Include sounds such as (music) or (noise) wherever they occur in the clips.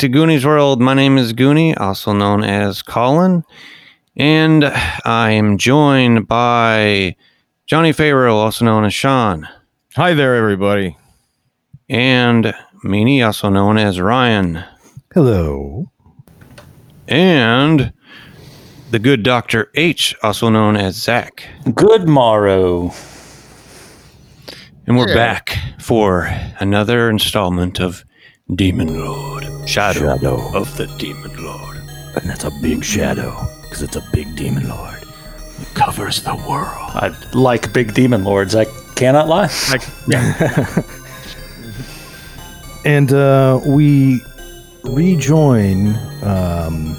welcome back to Goonies World. My name is Goonie, also known as Colin, and I am joined by Johnny Farrell, also known as Sean, Hi there, everybody. and Meanie, also known as Ryan, Hello. and the good Dr. H, also known as Zach. Good morrow. And we're back for another installment of Demon Lord. Shadow, Shadow. of the Demon Lord. And that's a big shadow, because it's a big demon lord. It covers the world. I like big demon lords. I cannot lie. (laughs) And uh, we rejoin um,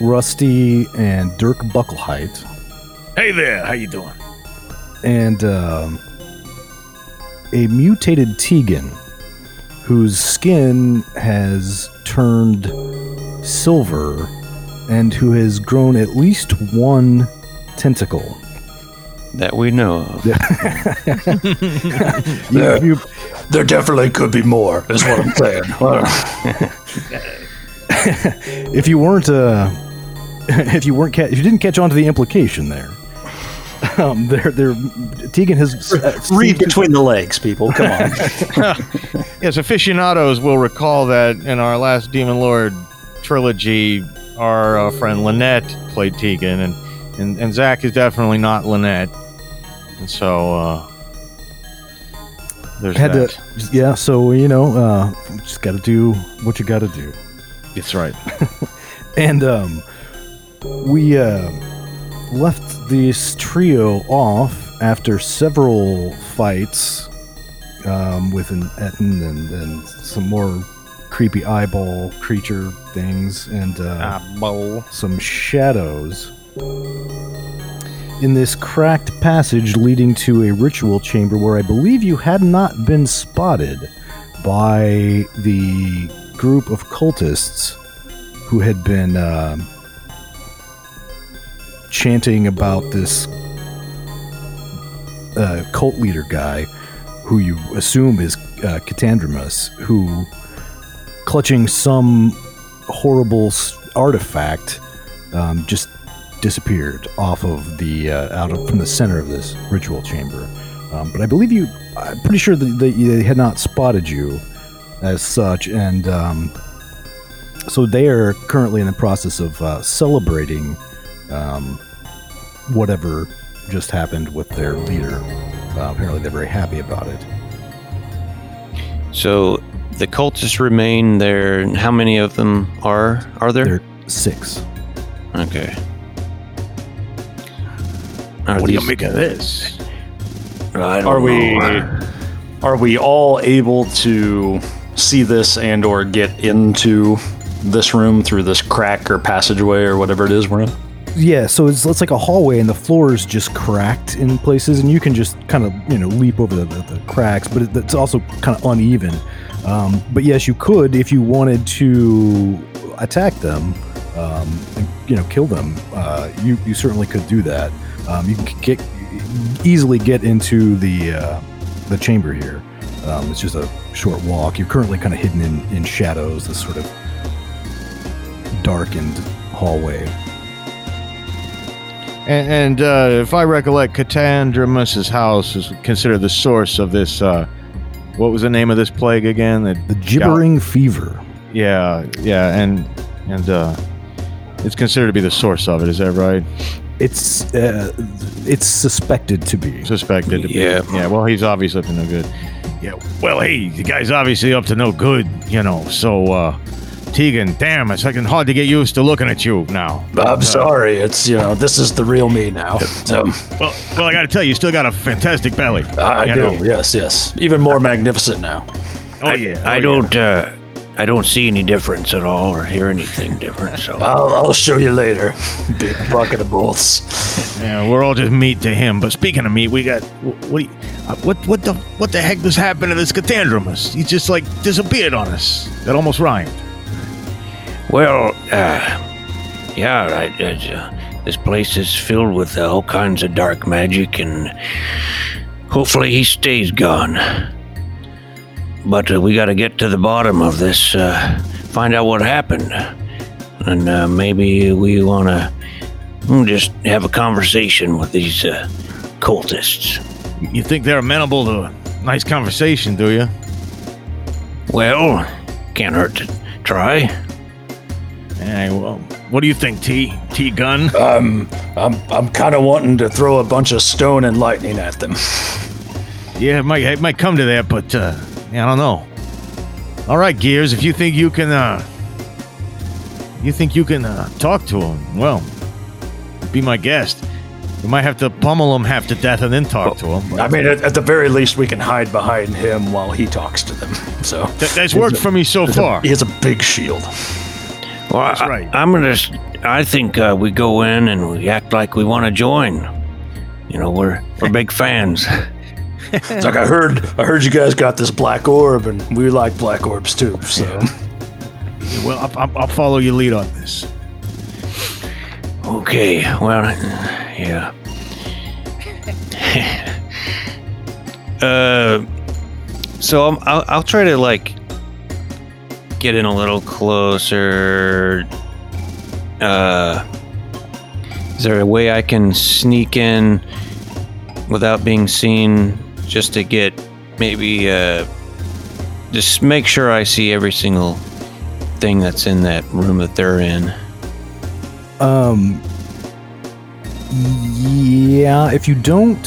Rusty and Dirk Buckleheight. Hey there, how you doing? and um, a mutated Tegan whose skin has turned silver and who has grown at least one tentacle. That we know of. (laughs) You- (laughs) you- There definitely could be more, is what I'm saying. (laughs) if you weren't, uh, if you weren't, ca- if you didn't catch on to the implication there, um, there, there, Tegan has uh, Read between the legs, people. Come on. (laughs) (laughs) Yes, aficionados will recall that in our last Demon Lord trilogy, our uh, friend Lynette played Tegan, and, and, and Zach is definitely not Lynette. And so, uh, there's had that. to, yeah. So you know, uh, just got to do what you got to do. That's right. (laughs) And um, we uh, left this trio off after several fights um, with an Etten and, and some more creepy eyeball creature things and uh, Ah, some shadows. In this cracked passage leading to a ritual chamber where I believe you had not been spotted by the group of cultists who had been uh, chanting about this uh, cult leader guy who you assume is uh, who clutching some horrible artifact um, just disappeared off of the uh, out of from the center of this ritual chamber. Um, but I believe you. I'm pretty sure that they, they had not spotted you as such, and um, so they are currently in the process of uh, celebrating um, whatever just happened with their leader. Uh, apparently, they're very happy about it. So the cultists remain there. How many of them are are there? There are six. Okay. Are What do you these- make of this? I don't Are we know. are we all able to see this and or get into this room through this crack or passageway or whatever it is we're in? Yeah, so it's, it's like a hallway, and the floor is just cracked in places, and you can just kind of you know leap over the, the, the cracks, but it, it's also kind of uneven. Um, but yes, you could if you wanted to attack them, um, and, you know, kill them. Uh, you you certainly could do that. Um, you can get easily get into the uh, the chamber here. Um, it's just a short walk. You're currently kind of hidden in, in shadows, this sort of darkened hallway. And, and uh, if I recollect, Catandromus's house is considered the source of this. Uh, what was the name of this plague again? The, The gibbering fever. yeah, yeah, and and uh, it's considered to be the source of it. Is that right? It's uh, it's suspected to be. Suspected to be. Yeah. Yeah. Well, he's obviously up to no good. Yeah. Well, hey, the guy's obviously up to no good. You know. So, uh, Tegan, damn, it's fucking hard to get used to looking at you now. I'm sorry. It's you know this is the real me now. So Well, well, I got to tell you, you still got a fantastic belly. I You do. know. Yes, yes. Even more magnificent now. Oh yeah. I oh, don't. Uh, I don't see any difference at all, or hear anything (laughs) different. So I'll, I'll show you later. (laughs) Big bucket of bolts. Yeah. yeah, we're all just meat to him. But speaking of meat, we got wh- what? do you- uh, what? What the? What the heck just happened to this Catandromus? He just like disappeared on us. That almost rhymed. Well, uh, yeah, right. uh, this place is filled with all kinds of dark magic, and hopefully he stays gone. but uh, we got to get to the bottom of this, uh, find out what happened. And uh, maybe we want to just have a conversation with these uh, cultists. You think they're amenable to a nice conversation, do you? Well, can't hurt to try. Hey, well, what do you think, T? T gun? Um, I'm I'm kind of wanting to throw a bunch of stone and lightning at them. Yeah, it might, it might come to that, but uh, yeah, I don't know. All right, Gears, if you think you can, uh, you think you can uh, talk to him, well, be my guest. We might have to pummel him half to death and then talk to him. I mean, at, at the very least, we can hide behind him while he talks to them. So That, that's worked for me so far. he has a big shield. Well, That's I, right. I'm gonna. s- I think uh, we go in and we act like we want to join. You know, we're we're big fans. (laughs) It's like I heard, I heard you guys got this black orb, and we like black orbs too. So Well, I'll, I'll, I'll follow your lead on this. Okay, well, yeah. (laughs) uh, so I'm, I'll, I'll try to like get in a little closer. Uh, is there a way I can sneak in without being seen, just to get maybe uh, just make sure I see every single thing that's in that room that they're in. Um. Yeah, if you don't,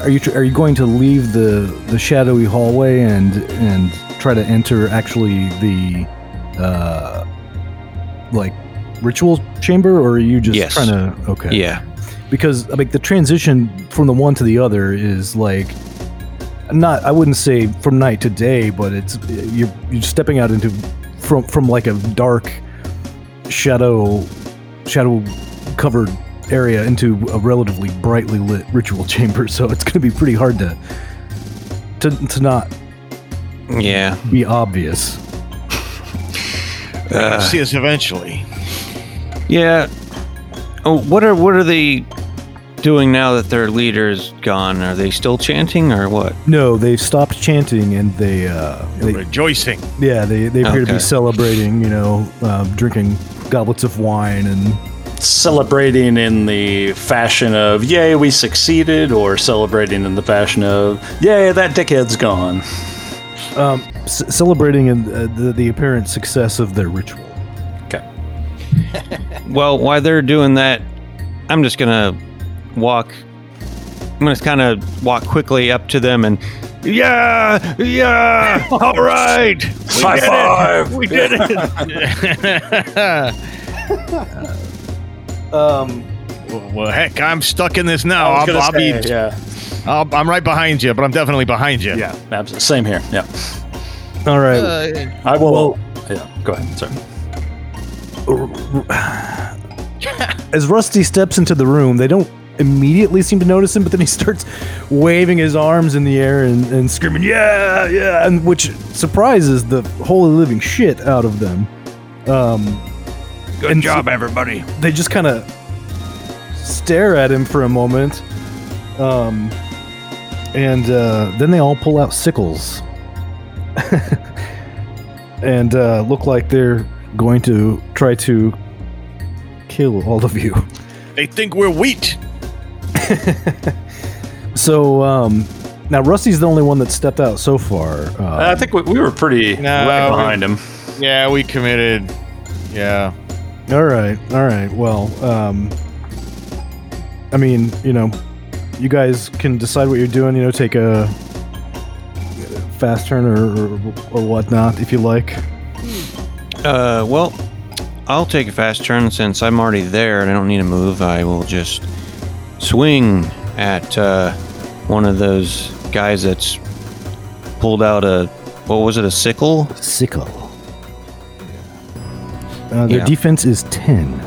are you are you going to leave the the shadowy hallway and and try to enter actually the uh like ritual chamber, or are you just Yes. trying to? Okay. Yeah. because I mean the transition from the one to the other is like not I wouldn't say from night to day, but it's you're you're stepping out into from from like a dark shadow shadow covered area into a relatively brightly lit ritual (laughs) chamber, so it's going to be pretty hard to to to not Yeah. be obvious. Uh, See us eventually. yeah. Oh, what are what are they doing now that their leader's gone? Are they still chanting or what? No, they've stopped chanting and they uh they, Rejoicing. yeah, they they appear to be celebrating, you know, uh, drinking goblets of wine and celebrating in the fashion of "Yay, we succeeded," or celebrating in the fashion of "Yay, that dickhead's gone." Um, c- celebrating in, uh, the, the apparent success of their ritual. Okay. (laughs) Well, while they're doing that, I'm just gonna walk. I'm gonna kind of walk quickly up to them and. Yeah, yeah. All right, (laughs) we High did five. it. We did it. (laughs) Um, well, well, heck, I'm stuck in this now. I was I'll, I'll say, be. yeah, I'll, I'm right behind you, but I'm definitely behind you. yeah, absolutely. Same here. Yeah, all right. I will. Well- yeah, go ahead. Sorry. (sighs) As Rusty steps into the room, they don't immediately seem to notice him, but then he starts waving his arms in the air and, and screaming, "Yeah, yeah!" and which surprises the holy living shit out of them. Um, Good And job, everybody. they just kind of stare at him for a moment, um, and uh, then they all pull out sickles (laughs) and uh, look like they're going to try to kill all of you. They think we're wheat. (laughs) So um, now Rusty's the only one that stepped out so far. Uh, I think we, we were pretty No, right we- behind him. Yeah, we committed. Yeah. all right, all right. Well, um, I mean, you know, you guys can decide what you're doing. You know, take a fast turn or or, or whatnot if you like. Uh, well, I'll take a fast turn since I'm already there and I don't need to move. I will just swing at uh, one of those guys that's pulled out a what was it? A sickle? Sickle. Uh, their Yeah. defense is ten.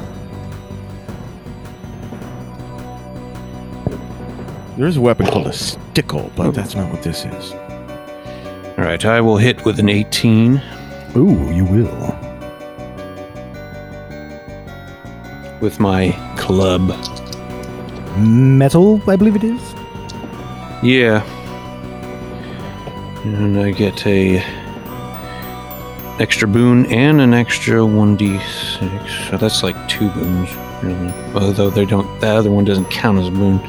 There is a weapon called a stickle, but that's not what this is. All right, I will hit with an 18 Ooh, you will. with my club. Metal, I believe it is. Yeah. And I get a extra boon and an extra 1d6. So that's like two boons, really. Although they don't, that other one doesn't count as a boon.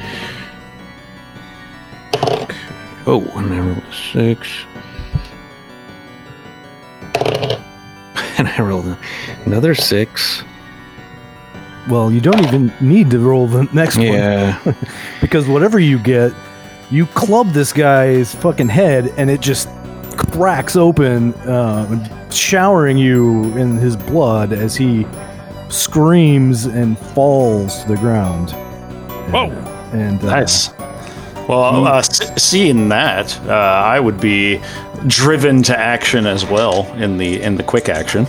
Okay. Oh, and I rolled a six. (laughs) And I rolled another six. Well, you don't even need to roll the next one Yeah. (laughs) because whatever you get, you club this guy's fucking head and it just cracks open, uh, showering you in his blood as he screams and falls to the ground. Whoa. And uh, Nice. Well, uh, seeing that, uh, I would be driven to action as well in the in the quick action.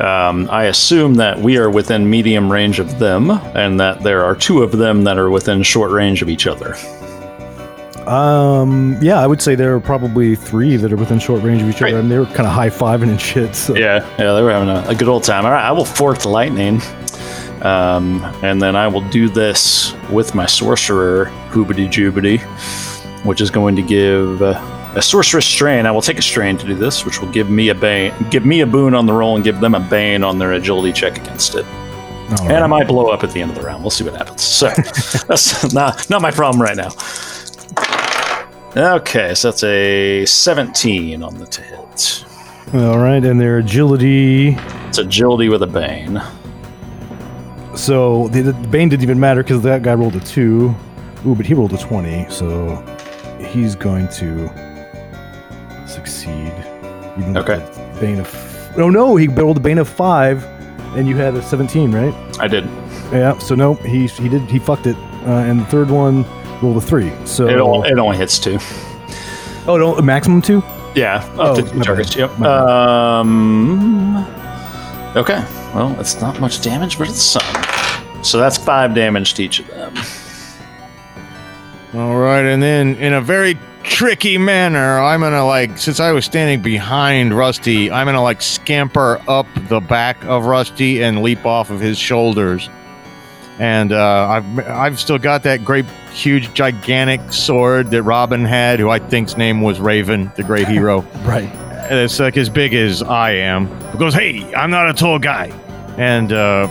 Um, I assume that we are within medium range of them, and that there are two of them that are within short range of each other. Um, yeah, I would say there are probably three that are within short range of each Right. other, and they were kind of high fiving and shit. So. Yeah, yeah, they were having a, a good old time. All right, I will fork the lightning, um, and then I will do this with my sorcerer hoobity joobity, which is going to give uh, a sorceress strain. I will take a strain to do this, which will give me a bane, give me a boon on the roll, and give them a bane on their agility check against it. All And I might blow up at the end of the round. We'll see what happens. So (laughs) that's not not my problem right now. Okay, so that's a 17 on the hit. All right, and their agility. It's agility with a bane. So the, the Bane didn't even matter because that guy rolled a two. Ooh, but he rolled a twenty, so he's going to succeed. Even Okay. Bane of. Oh no, he rolled a Bane of five, and you had a seventeen, right? I did. Yeah. So no, he he did he fucked it, uh, and the third one rolled a three. So It, only, it only hits two. oh no, a maximum two. Yeah, Oh, to two bad. targets. Yep. Um. Okay. Well, it's not much damage, but it's some. So that's five damage to each of them. All right, and then in a very tricky manner, I'm gonna like since I was standing behind Rusty, I'm gonna like scamper up the back of Rusty and leap off of his shoulders. And uh, I've I've still got that great, huge, gigantic sword that Robin had, who I think's name was Raven, the great hero. (laughs) Right. And it's like as big as I am. He goes, "Hey, I'm not a tall guy," and uh,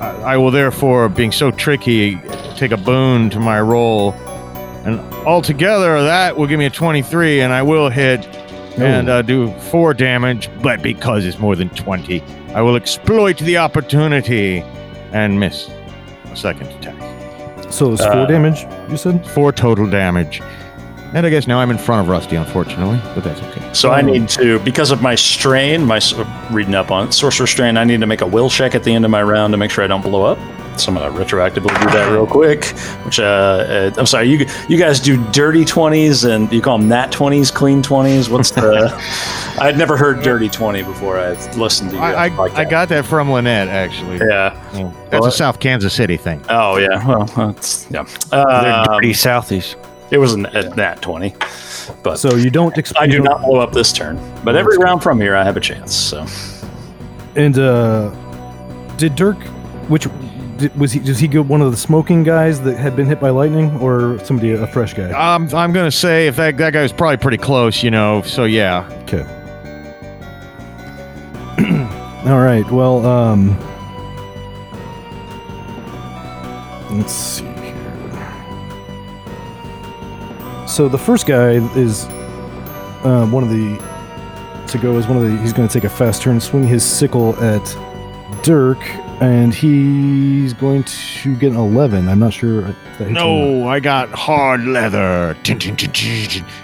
I, I will therefore, being so tricky, take a boon to my roll, and altogether that will give me a 23, and I will hit and uh, do four damage. But because it's more than 20, I will exploit the opportunity and miss a second attack. So it's four Uh, damage. You said. Four total damage. And I guess now I'm in front of Rusty, unfortunately, but that's okay. So I need to, because of my strain, my reading up on it, sorcerer strain, I need to make a will check at the end of my round to make sure I don't blow up. So I'm gonna retroactively do that real quick. Which, uh, uh, I'm sorry, you you guys do dirty twenties and you call them nat twenties, clean twenties. What's the? (laughs) I'd never heard dirty twenty before. I listened to you. I, I, I got that from Lynette, actually. Yeah. Yeah. That's Well, a South Kansas City thing. Oh yeah. Well, that's yeah. They're Um, dirty Southies. It was an, a nat twenty, but So you don't. Exp- I do don't- not blow up this turn. But every round from here, I have a chance. So. And uh, did Dirk, which did, was he? Does he go one of the smoking guys that had been hit by lightning, or somebody a fresh guy? Um, I'm gonna say if that that guy was probably pretty close, you know. So yeah, Okay. (clears throat) All right. Well, um, let's see So the first guy is uh, one of the to go is one of the. He's going to take a fast turn, swing his sickle at Dirk, and he's going to get an eleven. I'm not sure. That hits or not. no, I got hard leather,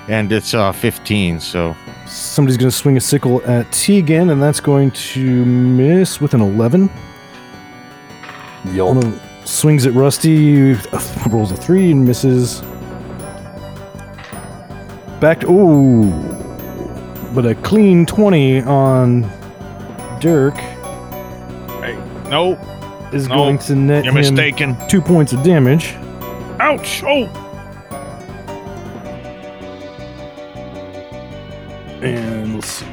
and it's uh 15. So Somebody's going to swing a sickle at Tegan, and that's going to miss with an 11. Yo. One of- swings at Rusty, rolls a 3 and misses. Back to. Ooh. But a clean 20 on Dirk Hey, no, is No, going to net you're him mistaken. two points of damage. Ouch! Oh, And let's see.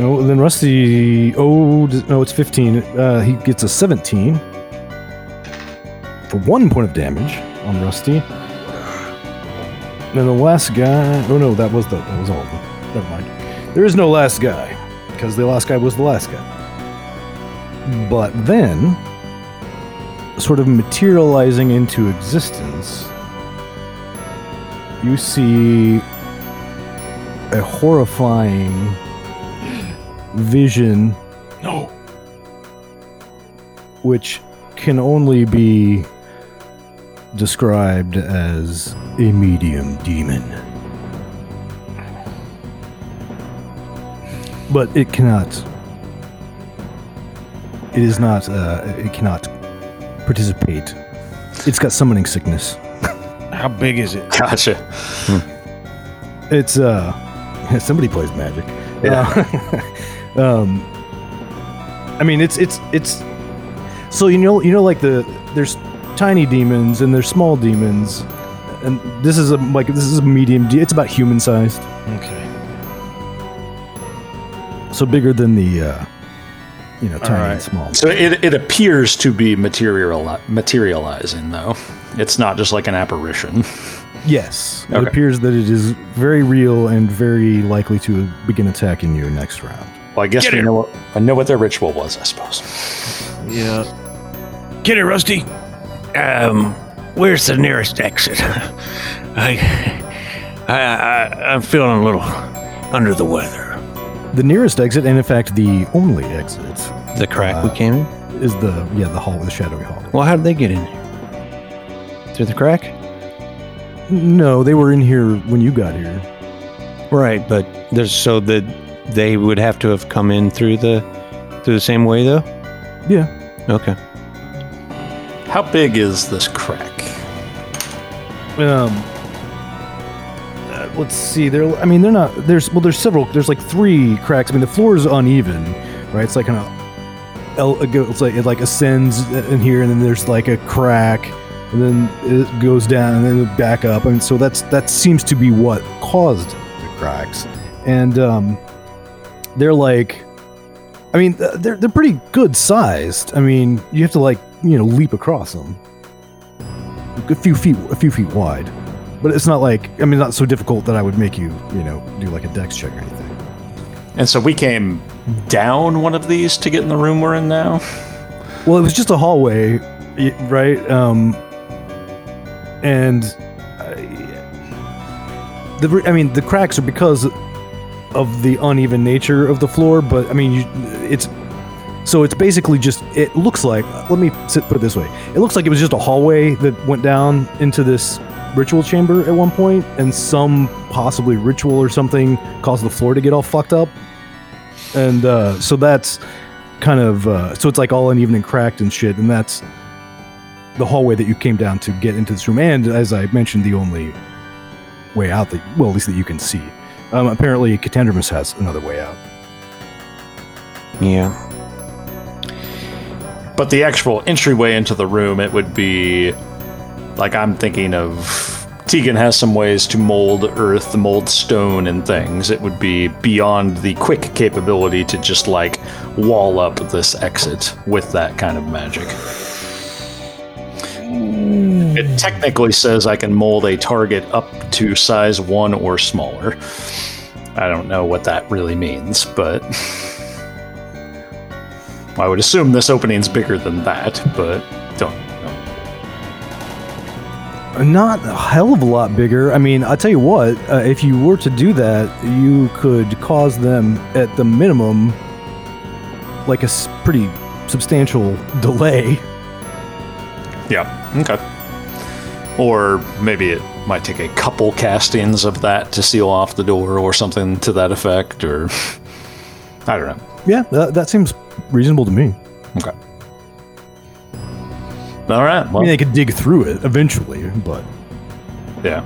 Oh, then Rusty. Oh, no, it's 15. Uh, he gets a 17 for one point of damage on Rusty. And the last guy. Oh no, that was the that was all of them. Never mind. There is no last guy because the last guy was the last guy. But then, sort of materializing into existence, you see a horrifying vision. No. Which can only be described as a medium demon. But it cannot. It is not. Uh, it cannot participate. It's got summoning sickness. How big is it? Gotcha. It's uh, (laughs) somebody plays magic. Yeah. Uh, (laughs) um, I mean, it's it's it's. So you know, you know, like the there's tiny demons and there's small demons, and this is a like this is a medium. De- it's about human sized, Okay. so bigger than the, uh, you know, tiny right. and small. So it, it appears to be material materializing though. It's not just like an apparition. Yes, it Okay. appears that it is very real and very likely to begin attacking you next round. Well, I guess Get we here. know what I know what their ritual was, I suppose. Yeah. Get it, Rusty. Um, where's the nearest exit? I, I, I, I'm feeling a little under the weather. The nearest exit, and in fact, the only exit, The crack we Uh, came in. is the yeah the hall, with the shadowy hall. Well, how did they get in here? Through the crack? No, they were in here when you got here. Right, but there's so that they would have to have come in through the through the same way though. Yeah. Okay. How big is this crack? Um. uh, let's see. There. I mean, they're not. There's well. There's several. There's like three cracks. I mean, the floor is uneven, right? It's like kind of. it It's like it like ascends in here, and then there's like a crack, and then it goes down, and then back up. I mean, so that's that seems to be what caused the cracks, and um, they're like. I mean, they're they're pretty good sized. I mean, you have to like you know leap across them. A few feet a few feet wide. But it's not like i mean not so difficult that i would make you you know do like a dex check or anything. And so we came down one of these to get in the room we're in now. well it was just a hallway right? Um and I, the I mean the cracks are because of the uneven nature of the floor but i mean you it's so it's basically just it looks like let me sit, put it this way. It looks like it was just a hallway that went down into this ritual chamber at one point and some possibly ritual or something caused the floor to get all fucked up. And uh, so that's kind of uh, so it's like all uneven and cracked and shit and that's the hallway that you came down to get into this room. And as i mentioned the only way out that well at least that you can see. Um, apparently Catandromus has another way out. Yeah. But the actual entryway into the room, it would be like I'm thinking of Tegan has some ways to mold earth, mold stone and things. It would be beyond the quick capability to just like wall up this exit with that kind of magic. It technically says I can mold a target up to size one or smaller. I don't know what that really means, but (laughs) I would assume this opening's bigger than that, but don't know. not a hell of a lot bigger i mean i'll tell you what uh, if you were to do that you could cause them at the minimum like a s- pretty substantial (laughs) delay Yeah, okay. Or maybe it might take a couple castings of that to seal off the door or something to that effect, or (laughs) I don't know. Yeah that, that seems reasonable to me Okay. All right. i mean they could dig through it eventually but yeah.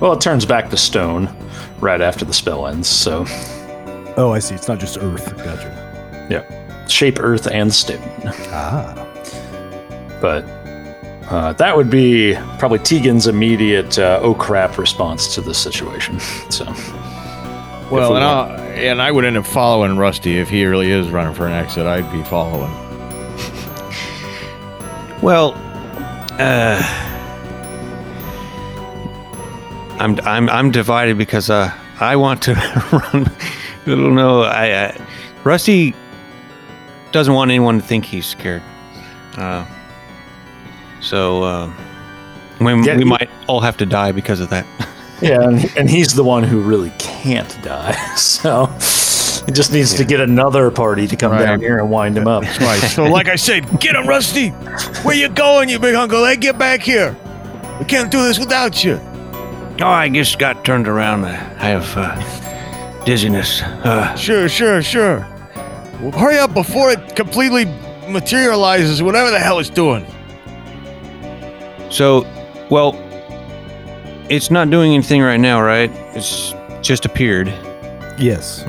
Well, it turns back to stone right after the spell ends, so oh i see it's not just earth gotcha yeah. Shape earth and stone. ah but uh, that would be probably Tegan's immediate uh, oh crap response to this situation. (laughs) So, Well, we and, I'll, and I would end up following Rusty if he really is running for an exit. I'd be following. (laughs) Well, uh, I'm I'm I'm divided because uh I want to (laughs) run. I don't know. I, I Rusty doesn't want anyone to think he's scared. Uh, so uh, we, Yeah, we you- might all have to die because of that. (laughs) Yeah, and, and he's the one who really can't die. (laughs) So it just needs to get another party to come Right. down here and wind him up. Right. (laughs) So, like I said, get him, Rusty. Where you going, you big uncle? Hey, get back here. We can't do this without you. Oh, I just got turned around. I have uh, dizziness. Uh, Sure, sure, sure. Well, hurry up before it completely materializes, whatever the hell it's doing. so, well, it's not doing anything right now, right? It's just appeared. Yes.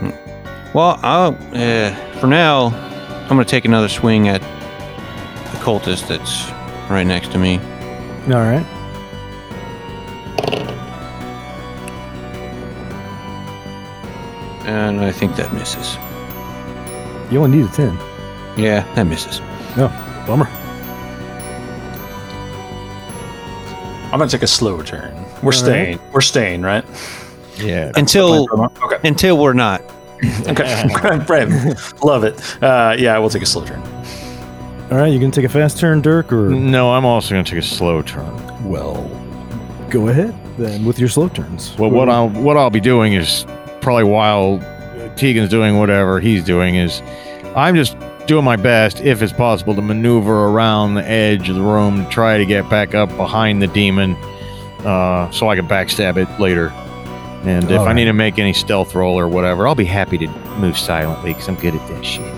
Well, I'll, uh, for now, I'm going to take another swing at the cultist that's right next to me. All right. And I think that misses. You only need a 10. Yeah, that misses. No. Bummer. I'm gonna take a slow turn. We're staying. We're staying, right? Yeah. Until Okay. until we're not. (laughs) Okay. (laughs) (laughs) right. Love it. Uh, yeah, we'll take a slow turn. All right. You going to take a fast turn, Dirk, or. No, I'm also going to take a slow turn. Well, go ahead then with your slow turns. Well, what I'll what I'll be doing is probably while Tegan's doing whatever he's doing is I'm just doing my best, if it's possible, to maneuver around the edge of the room to try to get back up behind the demon, uh, so I can backstab it later. And if All I need right. to make any stealth roll or whatever, I'll be happy to move silently because I'm good at that shit.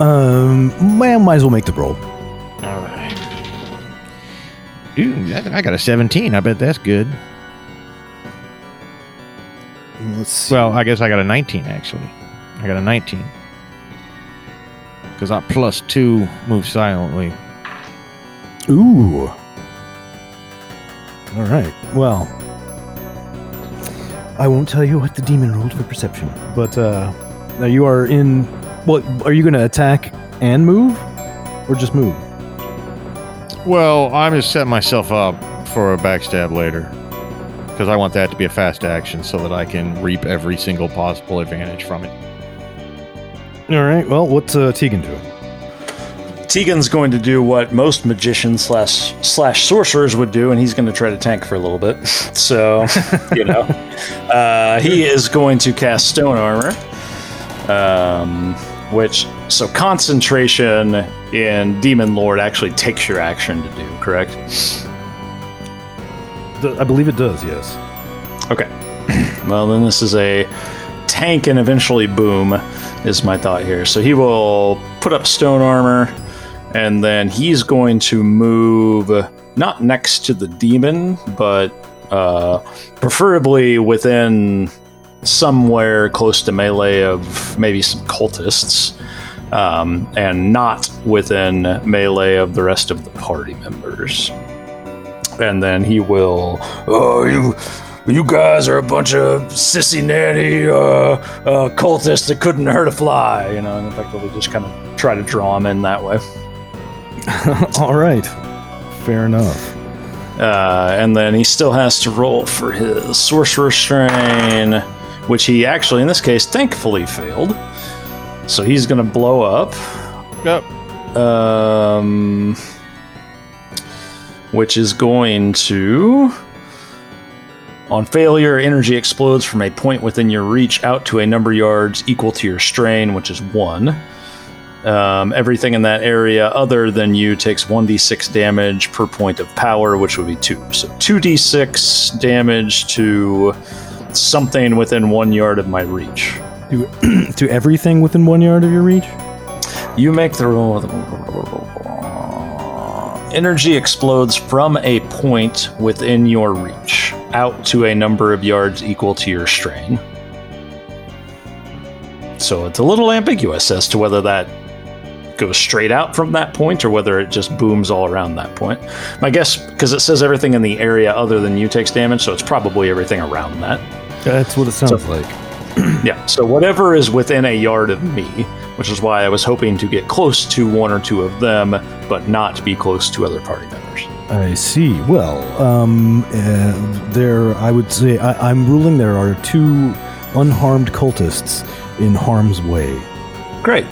Um, well, might as well make the roll. All right. Dude, I I got a 17. I bet that's good. Let's see. Well, I guess I got a 19 actually. I got a 19. Because I plus two move silently. Ooh. All right. Well, I won't tell you what the demon rolled for perception, but uh, now you are in. What are you going to attack and move, or just move? Well, I'm just setting myself up for a backstab later. Because I want that to be a fast action so that I can reap every single possible advantage from it. All right. Well, what's uh, Tegan doing? Tegan's going to do what most magicians slash slash sorcerers would do, and he's going to try to tank for a little bit. (laughs) So, you know, (laughs) uh, he is going to cast stone armor, um, which so concentration in Demon Lord actually takes your action to do. Correct? I believe it does. Yes. Okay. (clears throat) Well, then this is a tank and eventually boom, is my thought here. So he will put up stone armor, and then he's going to move not next to the demon, but uh, preferably within somewhere close to melee of maybe some cultists. Um, and not within melee of the rest of the party members. And then he will, oh, you, you guys are a bunch of sissy nanny uh, uh, cultists that couldn't hurt a fly, you know, and effectively just kind of try to draw him in that way. (laughs) All right. Fair enough. Uh, and then he still has to roll for his sorcerer strain, which he actually, in this case, thankfully failed. So he's going to blow up. Yep. Um, which is going to. On failure, energy explodes from a point within your reach out to a number of yards equal to your strain, which is one. Um, everything in that area other than you takes 1d6 damage per point of power, which would be 2. So 2d6 damage to something within one yard of my reach. To, to (clears throat) everything within one yard of your reach. You make the roll. Energy explodes from a point within your reach out to a number of yards equal to your strain. So it's a little ambiguous as to whether that goes straight out from that point or whether it just booms all around that point. My guess, because it says everything in the area other than you takes damage, so it's probably everything around that. That's what it sounds like. (clears throat) Yeah, so whatever is within a yard of me, which is why I was hoping to get close to one or two of them, but not be close to other party members. I see. Well, um, uh, there, I would say, I, I'm ruling there are two unharmed cultists in harm's way. Great.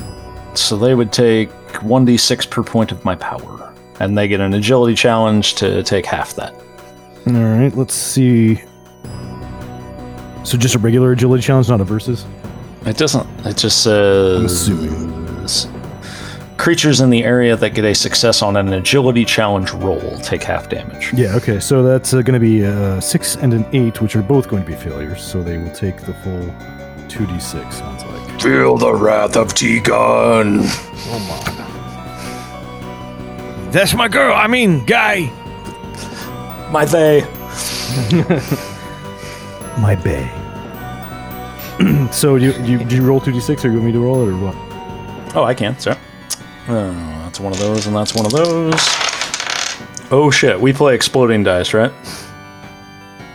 So they would take 1d6 per point of my power. And they get an agility challenge to take half that. All right, let's see. So just a regular agility challenge, not a versus. It doesn't. It just says. I'm assuming. Creatures in the area that get a success on an agility challenge roll take half damage. Yeah. Okay. So that's uh, going to be a six and an eight, which are both going to be failures. So they will take the full two d six. Sounds like. Feel the wrath of Tegan. That's my girl. I mean, guy. My they. (laughs) My bay. (clears throat) so do you, do you do you roll two d six, or you want me to roll it, or what? Oh, I can. Sorry. Uh, that's one of those, and that's one of those. Oh shit! We play exploding dice, right?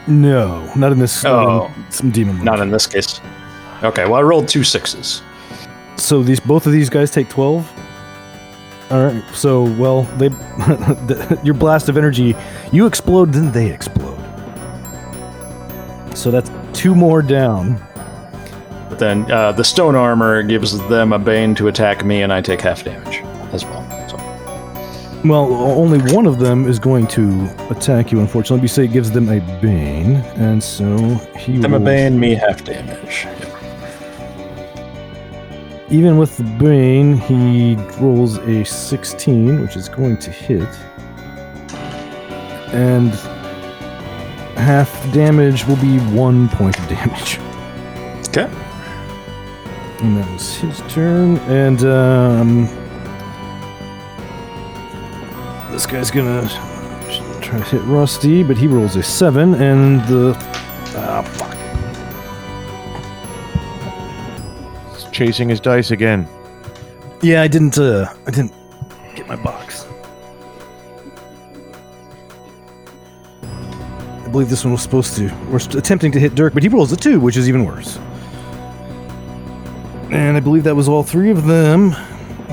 No, not in this. not Oh. in some demon. mode. Not in this case. Okay. Well, I rolled two sixes. So these both of these guys take twelve. All right. So well, they (laughs) your blast of energy, you explode, then they explode. So that's two more down. But then uh, the stone armor gives them a bane to attack me, and I take half damage as well. So Well, only one of them is going to attack you. Unfortunately, we say it gives them a bane, and so he them a bane, me half damage. Even with the bane, he rolls a 16, which is going to hit. And half damage will be one point of damage. Okay. And that was his turn. And um, this guy's gonna try to hit Rusty, but he rolls a seven, and the ah fuck. Chasing his dice again. Yeah, I didn't. Uh, I didn't get my box. I believe this one was supposed to. We're attempting to hit Dirk, but he rolls a two, which is even worse. And I believe that was all three of them.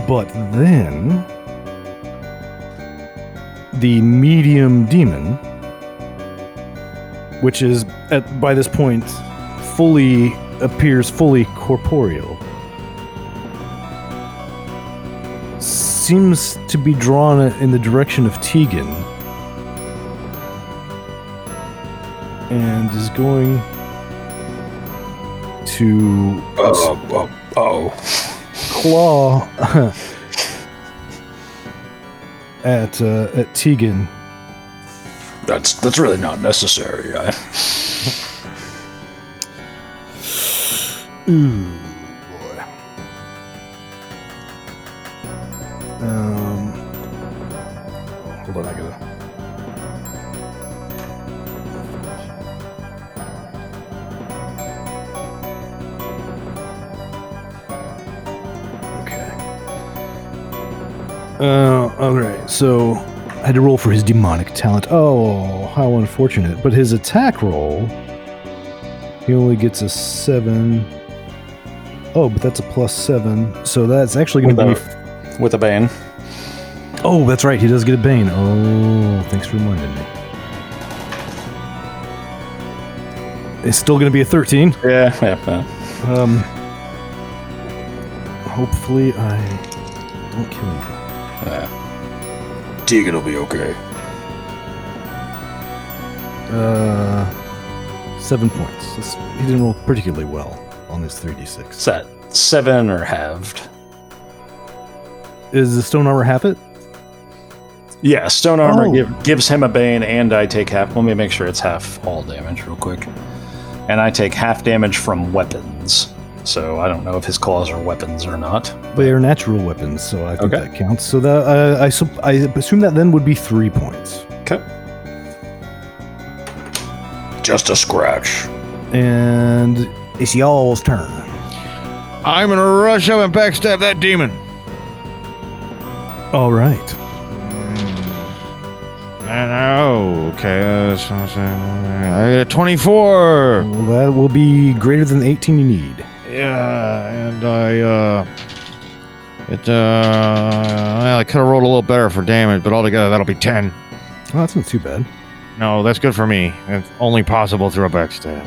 But then. The medium demon, which is at by this point fully appears fully corporeal, seems to be drawn in the direction of Tegan. And is going to Oh, oh, oh. claw (laughs) at uh, at Tegan. That's that's really not necessary. I, Ooh, Um, hold on, I gotta. Okay. Uh, alright, so I had to roll for his demonic talent. Oh, how unfortunate. But his attack roll, he only gets a seven. Oh, but that's a plus seven. So that's actually going to be. With a bane. Oh, that's right. He does get a bane. Oh, thanks for reminding me. It's still going to be a 13. Yeah, yeah, yeah. Um, hopefully, I don't kill you. Tegan will be okay. Uh, seven points. That's- he didn't roll particularly well on his 3d6. Is that seven or halved? Is the stone armor half it? Yeah, stone armor Oh. give, gives him a bane, and I take half. Let me make sure it's half all damage, real quick. And I take half damage from weapons. So I don't know if his claws are weapons or not. They are natural weapons, so I think Okay. that counts. So that uh, I sup- I assume that then would be three points. Okay. Just a scratch. And it's y'all's turn. I'm gonna rush up and backstab that demon. All right. And oh, okay. I got 24. Well, that will be greater than the 18 you need. Yeah, and I uh, it uh, well, I could have rolled a little better for damage, but altogether that'll be 10. Well, that's not too bad. No, that's good for me. It's only possible through a backstab.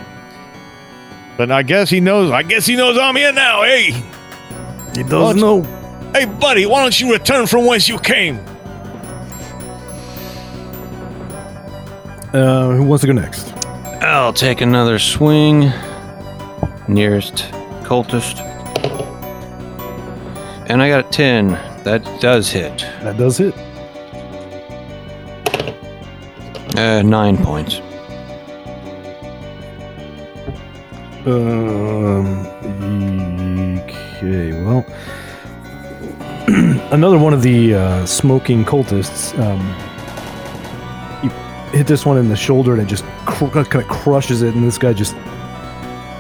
But I guess he knows. I guess he knows I'm here now. Hey, He does know. Hey, buddy, why don't you return from whence you came? Uh, who wants to go next? I'll take another swing. Nearest cultist. And I got a 10. That does hit. That does hit. Uh, nine points. Um. Okay. Well, (clears throat) another one of the uh, smoking cultists. Um, you hit this one in the shoulder, and it just cr- kind of crushes it, and this guy just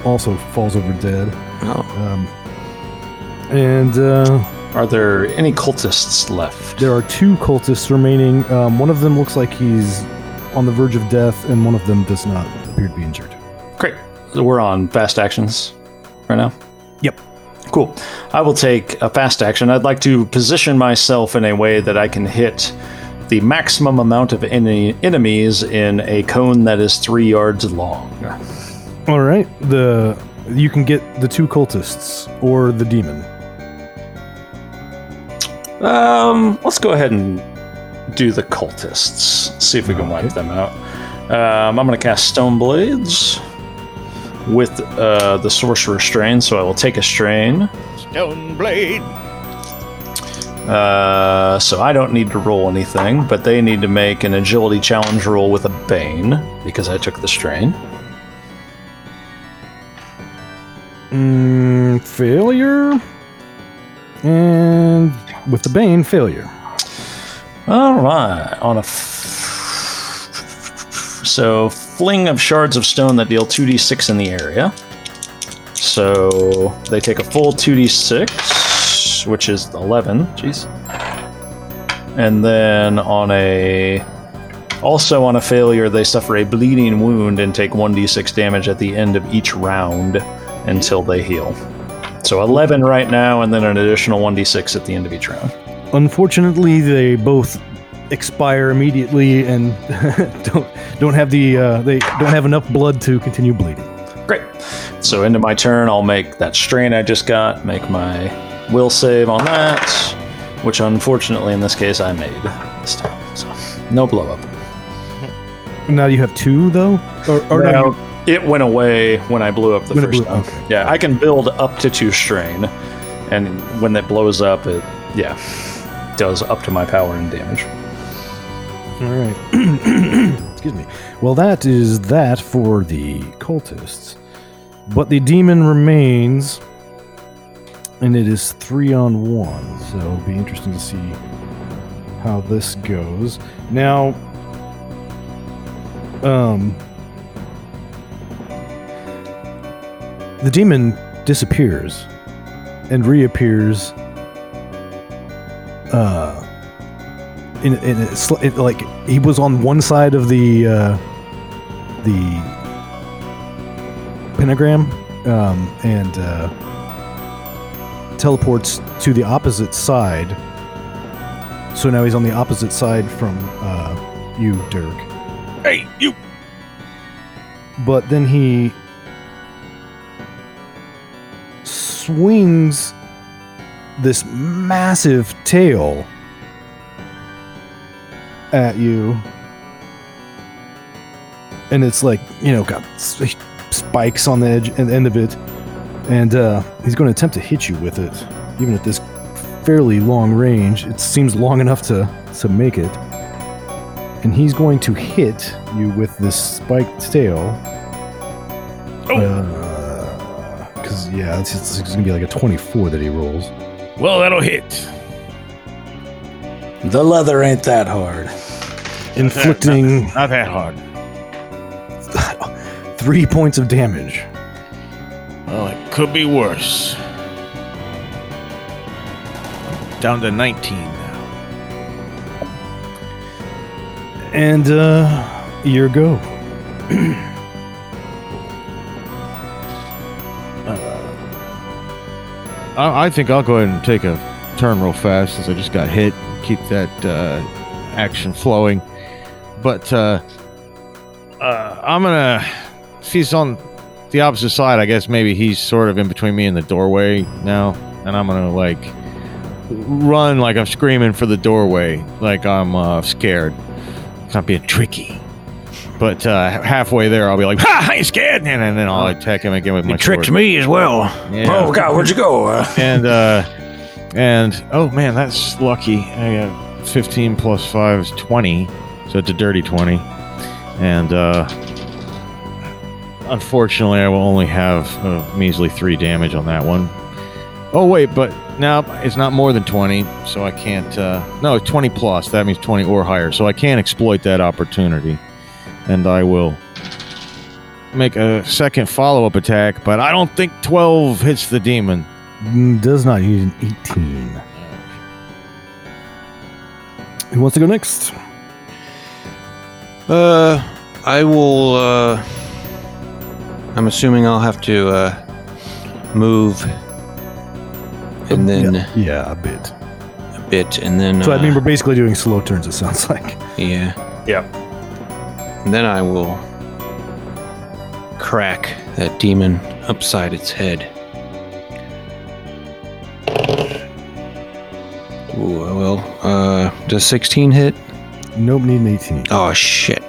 also falls over dead. Oh, Um, and uh, Are there any cultists left? there are two cultists remaining. Um, one of them looks like he's on the verge of death, and one of them does not appear to be injured. Great. So we're on fast actions right now. Yep. Cool. I will take a fast action. I'd like to position myself in a way that I can hit the maximum amount of any enemies in a cone that is three yards long. All right. The you can get the two cultists or the demon. Um, let's go ahead and do the cultists. See if we can wipe them out. Um, I'm going to cast Stone Blades with uh, the Sorcerer Strain, so I will take a strain. Stone blade. Uh, so I don't need to roll anything, but they need to make an agility challenge roll with a Bane because I took the strain. Mm, failure. And with the bane, failure. All right, on a. F- so, fling of shards of stone that deal 2d6 in the area. So, they take a full 2d6, which is 11. Jeez. And then on a. Also on a failure, they suffer a bleeding wound and take 1d6 damage at the end of each round until they heal. So 11 right now, and then an additional 1d6 at the end of each round. Unfortunately, they both expire immediately and (laughs) don't don't have the uh, they don't have enough blood to continue bleeding. Great. So into my turn, I'll make that strain I just got, make my will save on that, which unfortunately in this case I made this time. So no blow up. Now you have two though, or, or no, Now, it went away when I blew up the When first blew- time. okay. Yeah, I can build up to two strain, and when that blows up, it yeah does up to my power and damage. All right. (clears throat) Excuse me. Well, that is that for the cultists. But the demon remains, and it is three on one. So it'll be interesting to see how this goes. Now, um, the demon disappears and reappears. Uh, in, in a sl- it, like he was on one side of the uh, the pentagram um, and uh, teleports to the opposite side. So now he's on the opposite side from uh, you, Dirk. Hey, you. But then he swings this massive tail at you. And it's like, you know, got spikes on the edge and end of it. And uh, he's going to attempt to hit you with it, even at this fairly long range. It seems long enough to, to make it. And he's going to hit you with this spiked tail. Because, yeah, it's, it's, going to be like a 24 that he rolls. Well, that'll hit. The leather ain't that hard. Inflicting Not that hard. (laughs) three points of damage. Well, it could be worse. Down to 19 now. And, uh, your go. (clears throat) I, I think I'll go ahead and take a turn real fast since I just got hit. Keep that uh, action flowing. But uh, uh, I'm gonna. If he's on the opposite side, I guess maybe he's sort of in between me and the doorway now, and I'm gonna like run like I'm screaming for the doorway, like I'm uh, scared. I'm being tricky. But uh, halfway there, I'll be like, "Ha! I ain't scared!" And, and then I'll attack him again with my You tricked sword. me as well. Yeah. Oh God, where'd you go? Uh, and uh and oh man that's lucky i got 15 plus 5 is 20 so it's a dirty 20 and uh unfortunately i will only have a measly 3 damage on that one. Oh wait but now it's not more than 20 so i can't uh no it's 20 plus. That means 20 or higher. So i can't exploit that opportunity. And i will make a second follow-up attack but i don't think 12 hits the demon. Mm, Does not. Use an 18. Who wants to go next? Uh, I will. Uh, I'm assuming I'll have to uh, move, and then yeah, yeah, a bit. a bit, and then. So I mean, uh, we're basically doing slow turns. It sounds (laughs) like. yeah, Yeah. and then I will crack that demon upside its head. Ooh, well, uh, does 16 hit? Nope, need an 18. Oh shit!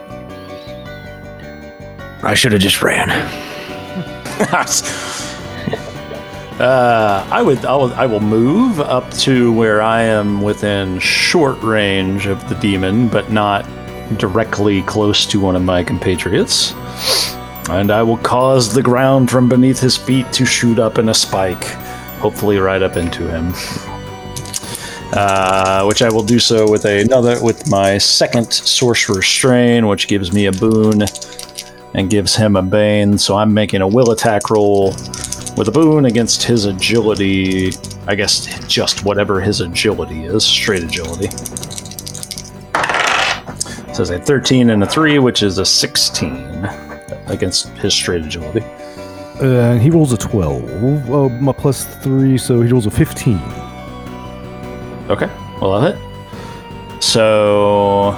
I should have just ran. (laughs) Uh, I would, I will, I will move up to where I am within short range of the demon, but not directly close to one of my compatriots. And I will cause the ground from beneath his feet to shoot up in a spike, hopefully right up into him. Uh, which I will do so with another, with my second sorcerer strain, which gives me a boon and gives him a bane. So I'm making a will attack roll with a boon against his agility. I guess just whatever his agility is, straight agility. So it's a 13 and a 3, which is a 16 against his straight agility. Uh, he rolls a 12. Oh, my plus 3, so he rolls a 15. Okay, well, I'll hit. So,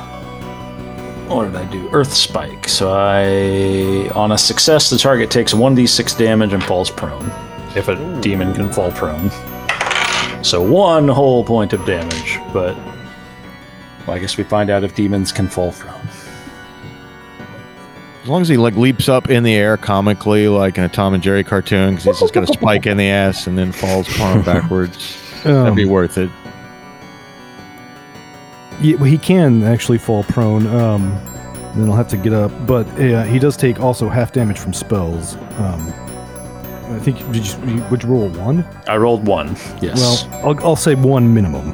what did I do? Earth Spike. So I, on a success, the target takes 1d6 damage and falls prone. If a demon can fall prone. So one whole point of damage, but well, I guess we find out if demons can fall prone. As long as he like leaps up in the air comically, like in a Tom and Jerry cartoon, because he's just got a spike in the ass and then falls prone (laughs) backwards, that'd Um, be worth it. Yeah, he can actually fall prone. Um, then he'll have to get up, but uh, he does take also half damage from spells. Um, I think did you, you- would you roll one? I rolled one. Yes. Well, I'll, I'll say one minimum.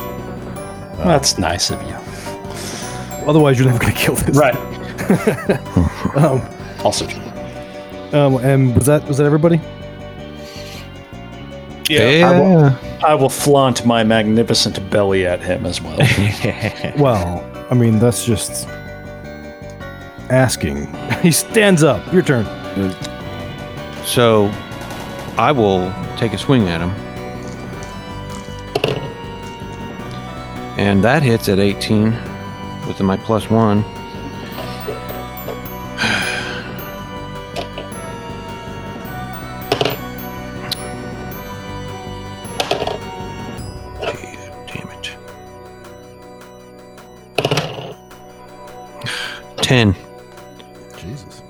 that's nice of you. Otherwise, you're never going to kill this. Right. (laughs) Um, Also, um, and was that was that everybody? Yeah. I will flaunt my magnificent belly at him as well. (laughs) (laughs) Well, I mean that's just asking. (laughs) he stands up. Your turn. So I will take a swing at him. And that hits at 18 with my plus one. 10. Jesus.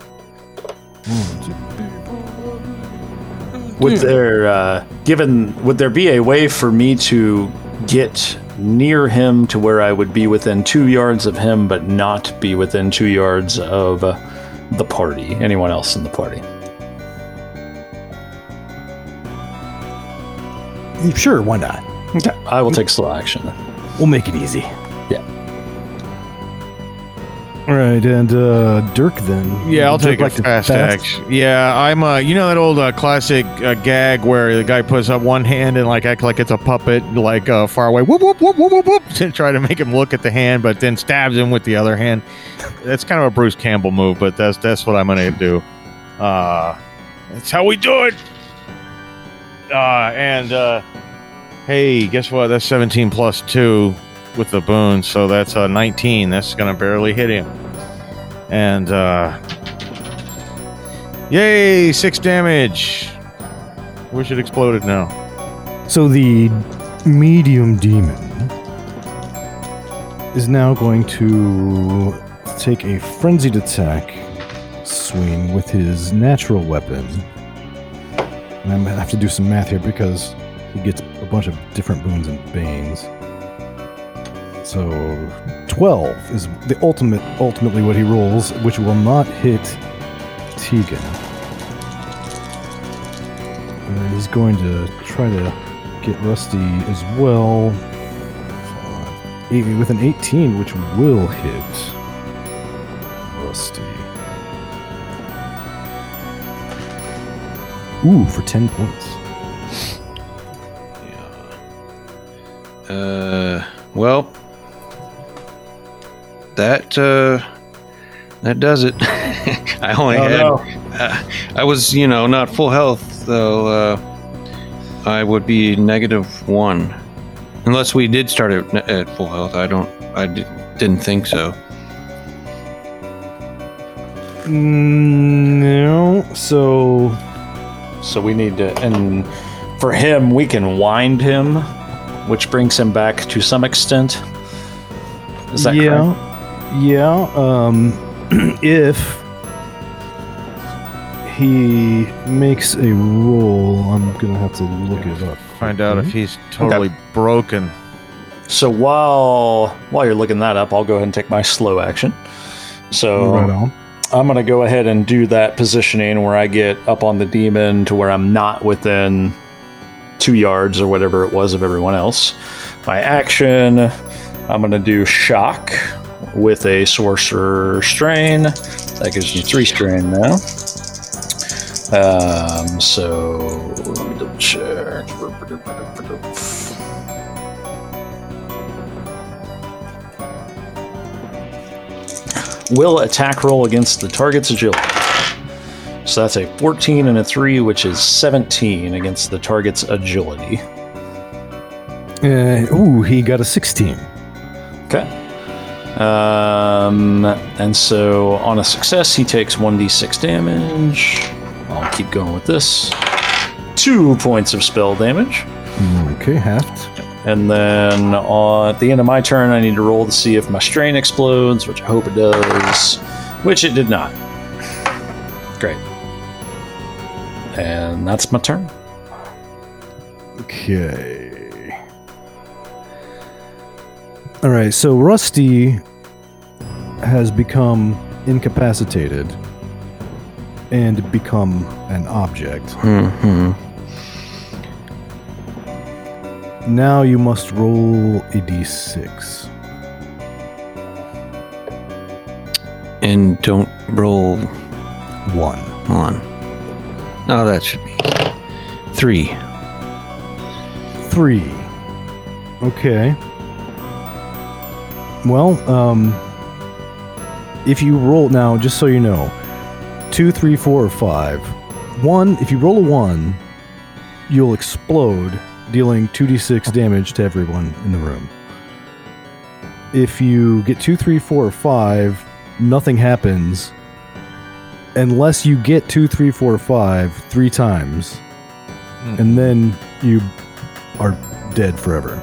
Would there, uh, given, would there be a way for me to get near him to where I would be within two yards of him, but not be within two yards of uh, the party, anyone else in the party? Sure, why not? Okay. I will take slow action. We'll make it easy. All right, and uh, Dirk then. Yeah, I'll you take a like to fast action. Yeah, I'm. Uh, you know that old uh, classic uh, gag where the guy puts up one hand and like act like it's a puppet, like uh, far away, whoop whoop whoop whoop whoop whoop, (laughs) to try to make him look at the hand, but then stabs him with the other hand. That's kind of a Bruce Campbell move, but that's that's what I'm gonna do. Uh, that's how we do it. Uh, and uh, hey, guess what? That's 17 plus two with the boon, so that's a 19. That's gonna barely hit him. And uh Yay, six damage. Wish it exploded now. So the medium demon is now going to take a frenzied attack swing with his natural weapon. And I'm gonna have to do some math here because he gets a bunch of different boons and banes. So 12 is the ultimate ultimately what he rolls, which will not hit Tegan. And he's going to try to get Rusty as well. Eight- With an 18, which will hit Rusty. Ooh, for 10 points. Yeah. Uh, well, that uh, that does it. (laughs) I only Oh, had. no. Uh, I was, you know, not full health, though. Uh, I would be negative one, unless we did start at, at full health. I don't. I didn't think so. Mm, No, so So we need to, and for him, we can wind him, which brings him back to some extent. Is that yeah, correct? Yeah. Um, (clears throat) if he makes a roll, I'm gonna have to look it up. Find out if he's totally broken. So while while you're looking that up, I'll go ahead and take my slow action. So right on. I'm going to go ahead and do that positioning where I get up on the demon to where I'm not within two yards or whatever it was of everyone else. My action, I'm going to do shock with a sorcerer strain. That gives me three strain now. Um, so let me double check. Will attack roll against the target's agility. So that's a 14 and a 3, which is 17 against the target's agility. Uh, ooh, he got a 16. Okay. Um, and so on a success, he takes 1d6 damage. I'll keep going with this. Two points of spell damage. Okay, halved. And then on, at the end of my turn, I need to roll to see if my strain explodes, which I hope it does, which it did not. Great. And that's my turn. Okay. All right, so Rusty has become incapacitated and become an object. hmm Now you must roll a d6. And don't roll One. one. No, that should be three. Three. Okay. Well, um, if you roll now, just so you know, two, three, four, or five. One, if you roll a one, you'll explode, dealing 2d6 damage to everyone in the room. If you get two, three, four, or five, nothing happens unless you get two, three, four, or five three times, and then you are dead forever.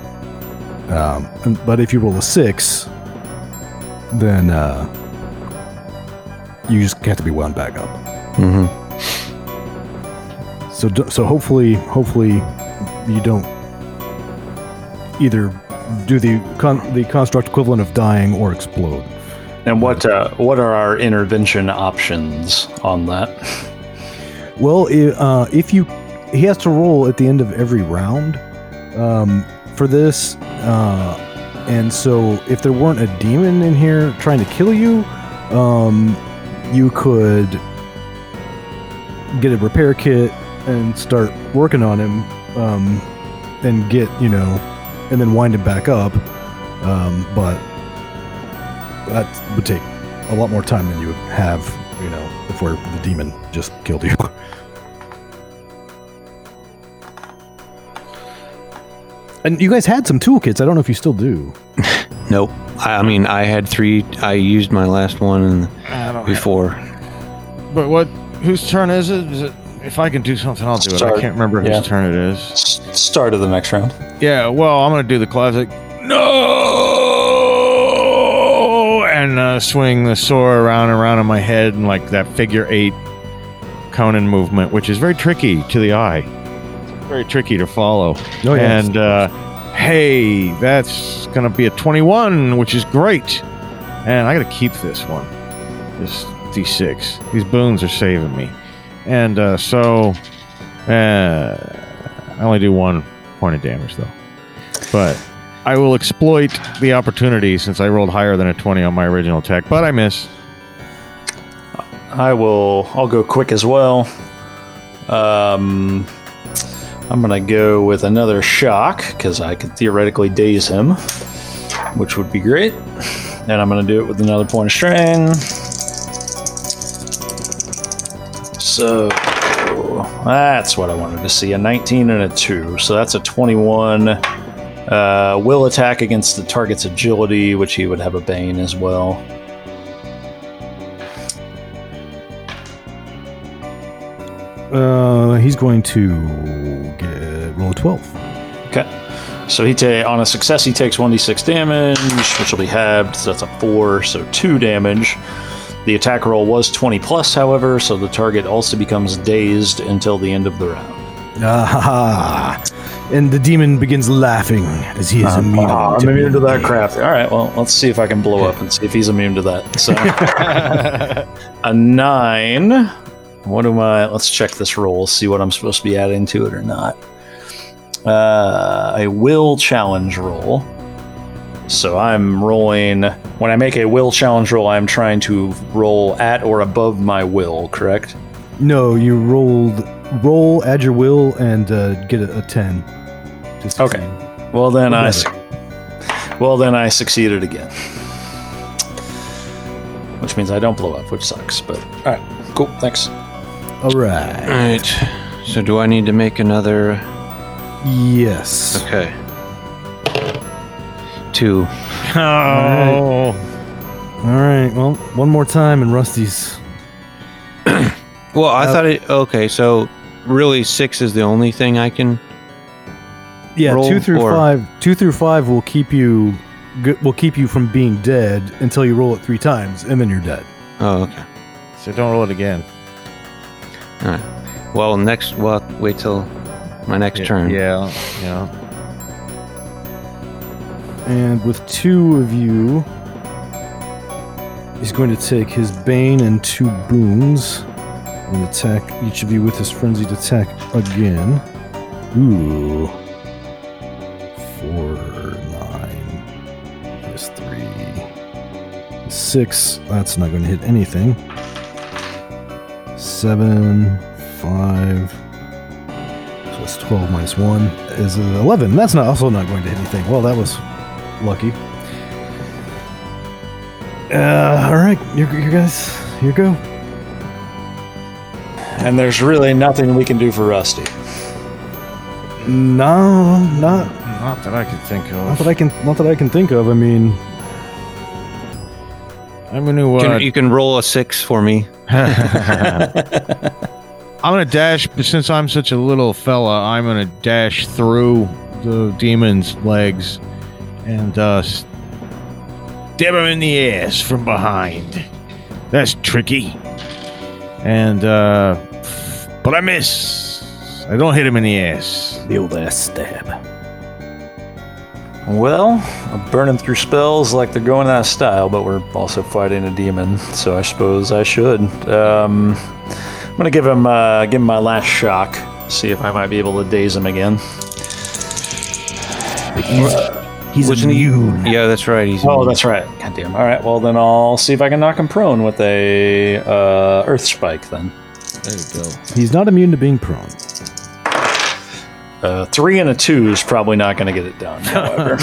Um, and- but if you roll a six, then uh, you just have to be wound back up. hmm So so hopefully hopefully you don't either do the con- the construct equivalent of dying or explode. And what uh, what are our intervention options on that? Well, uh, if you he has to roll at the end of every round um, for this, uh, and so if there weren't a demon in here trying to kill you, um, you could get a repair kit and start working on him, um, and get you know, and then wind him back up. Um, but that would take a lot more time than you would have, you know, before the demon just killed you. (laughs) And you guys had some toolkits. I don't know if you still do. (laughs) Nope. I, I mean, I had three. I used my last one, and don't before. But what? Whose turn is it? Is it? If I can do something, I'll do it. I can't remember whose Yeah. turn it is. Start of the next round. Yeah. Well, I'm gonna do the classic. No, and uh, swing the sword around and around in my head and like that figure eight Conan movement, which is very tricky to the eye. Very tricky to follow. Oh, yeah. And uh, hey, that's gonna be a 21, which is great. And I gotta keep this one. This D6. These boons are saving me. And uh, so, uh, I only do one point of damage though. But I will exploit the opportunity since I rolled higher than a 20 on my original attack. But I miss. I will. I'll go quick as well. Um, I'm gonna go with another shock because I could theoretically daze him, which would be great. And I'm gonna do it with another point of strain. So that's what I wanted to see: a 19 and a two. So that's a 21. Uh, will attack against the target's agility, which he would have a bane as well. Uh, he's going to get roll a 12. Okay. So he ta- on a success he takes 1d6 damage, which will be halved. So that's a 4, so 2 damage. The attack roll was 20 plus, however, so the target also becomes dazed until the end of the round. Ah. And the demon begins laughing as he is immune. Ah, to I'm immune to that crap. All right, well, let's see if I can blow up and see if he's immune to that. So (laughs) (laughs) a 9. What am I? Let's check this roll, see what I'm supposed to be adding to it or not. Uh, a will challenge roll. So I'm rolling. When I make a will challenge roll, I'm trying to roll at or above my will, correct? No, you rolled roll, add your will, and uh, get a, a 10. to succeed. Okay. Well, then Or I. su- Well, then I succeeded again. Which means I don't blow up, which sucks. But all right, cool. Thanks. All right. All right. So do I need to make another? Yes. Okay. Two. Oh. All right. Well, one more time, and Rusty's. (clears throat) Well, I Uh, thought it. Okay, so really six is the only thing I can. Yeah, Roll two through or- five. Two through five will keep you. g- Will keep you from being dead until you roll it three times, and then you're dead. Oh, okay. So don't roll it again. All right. Well, next. Well, wait till my next turn. Yeah. Yeah. And with two of you, he's going to take his bane and two boons and attack each of you with his frenzied attack again. Ooh. Four, nine, plus three, six. That's not going to hit anything. Seven, five. So it's 12 minus 1 is uh, 11. That's not also not going to hit anything. Well, that was lucky. Uh, all right, you, you guys, here you go. And there's really nothing we can do for Rusty. No, not Not that I can think of. not of. that I can not that I can think of. I mean, I'm gonna. Can, Uh, you can roll a six for me. (laughs) I'm gonna dash, but since I'm such a little fella, I'm gonna dash through the demon's legs and uh, stab him in the ass from behind. That's tricky. And uh, but I miss. I don't hit him in the ass. the old ass stab. Well, I'm burning through spells like they're going out of style, but we're also fighting a demon, so I suppose I should. Um, I'm gonna give him uh, give him my last shock. See if I might be able to daze him again. He's Wasn't he- Yeah, that's right. He's. Oh, that's right. God damn. All right. Well, then I'll see if I can knock him prone with a uh, earth spike. Then There you go. He's not immune to being prone. Uh, three and a two is probably not going to get it done. (laughs) However,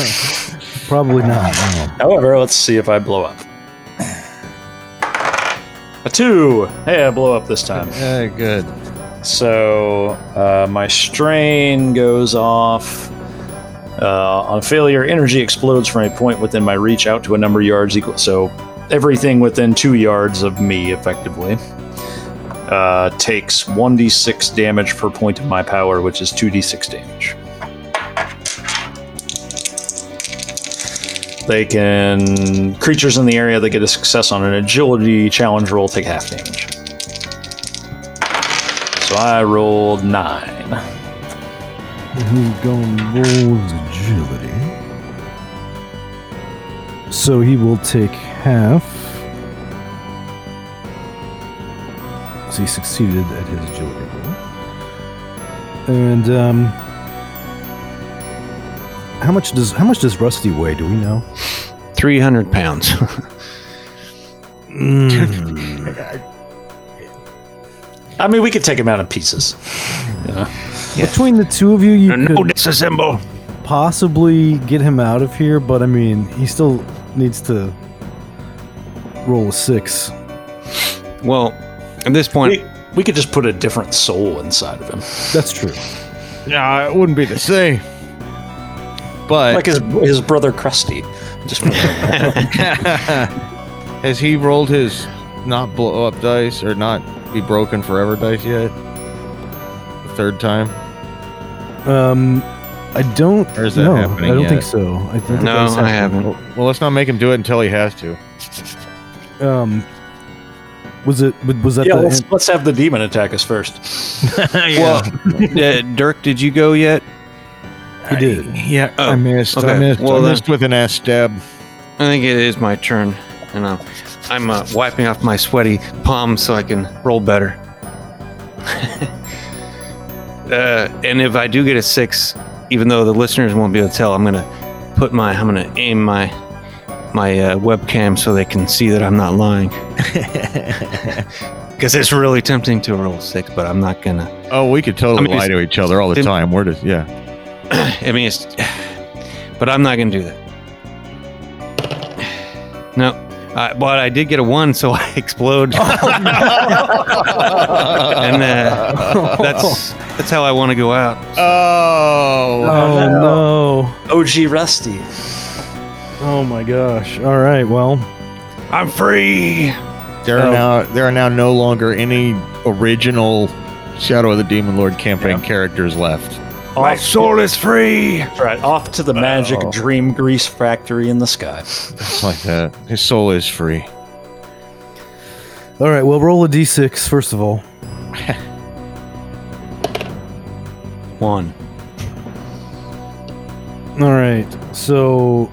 Probably not. no. however, let's see if I blow up. A two. Hey, I blow up this time. (laughs) Very good. So uh, my strain goes off. Uh, on failure, energy explodes from a point within my reach out to a number of yards equal. So everything within two yards of me, effectively, uh, takes 1d6 damage per point of my power, which is 2d6 damage. They can. Creatures in the area that get a success on an agility challenge roll take half damage. So I rolled nine. He's going to roll agility. So he will take half. So he succeeded at his agility roll. And um, how much does how much does Rusty weigh? Do we know? 300 pounds. (laughs) I mean, we could take him out in pieces. Between the two of you, you no could disassemble. possibly get him out of here, but I mean, he still needs to roll a six. Well, at this point, We, we could just put a different soul inside of him, That's true. Yeah, it wouldn't be the same. But like his his brother Krusty. Just (laughs) (laughs) has he rolled his not blow up dice or not be broken forever dice yet? The third time? Um, I don't. Or is that no, happening I don't yet? think so. I think no, that's I haven't. Well, let's not make him do it until he has to. Um, was it? Was that yeah, the? let's, let's have the demon attack us first. (laughs) Well, uh, Dirk, did you go yet? he did. Yeah, Oh, I missed. I missed. Well, I then- missed with an S stab. I think it is my turn, and I'm, I'm uh, wiping off my sweaty palms so I can roll better. (laughs) uh, and if I do get a six, even though the listeners won't be able to tell, I'm gonna put my, I'm gonna aim my, my uh, webcam so they can see that I'm not lying. (laughs) Because it's really tempting to roll six, but I'm not gonna. Oh, we could totally I mean, lie to each other all the didn't- time. We're just yeah. (clears throat) I mean, it's, (sighs) but I'm not gonna do that. No, uh, but I did get a one, so (laughs) I explode. (laughs) and uh, that's that's how I want to go out. Oh, Oh no! OG Rusty. Oh my gosh! All right. Well, I'm free. there are Oh. now there are now no longer any original Shadow of the Demon Lord campaign characters left. My soul is free. That's right, off to the magic oh. dream grease factory in the sky. Like that. His soul is free. all right. Well, roll a d6 first of all. One. All right. So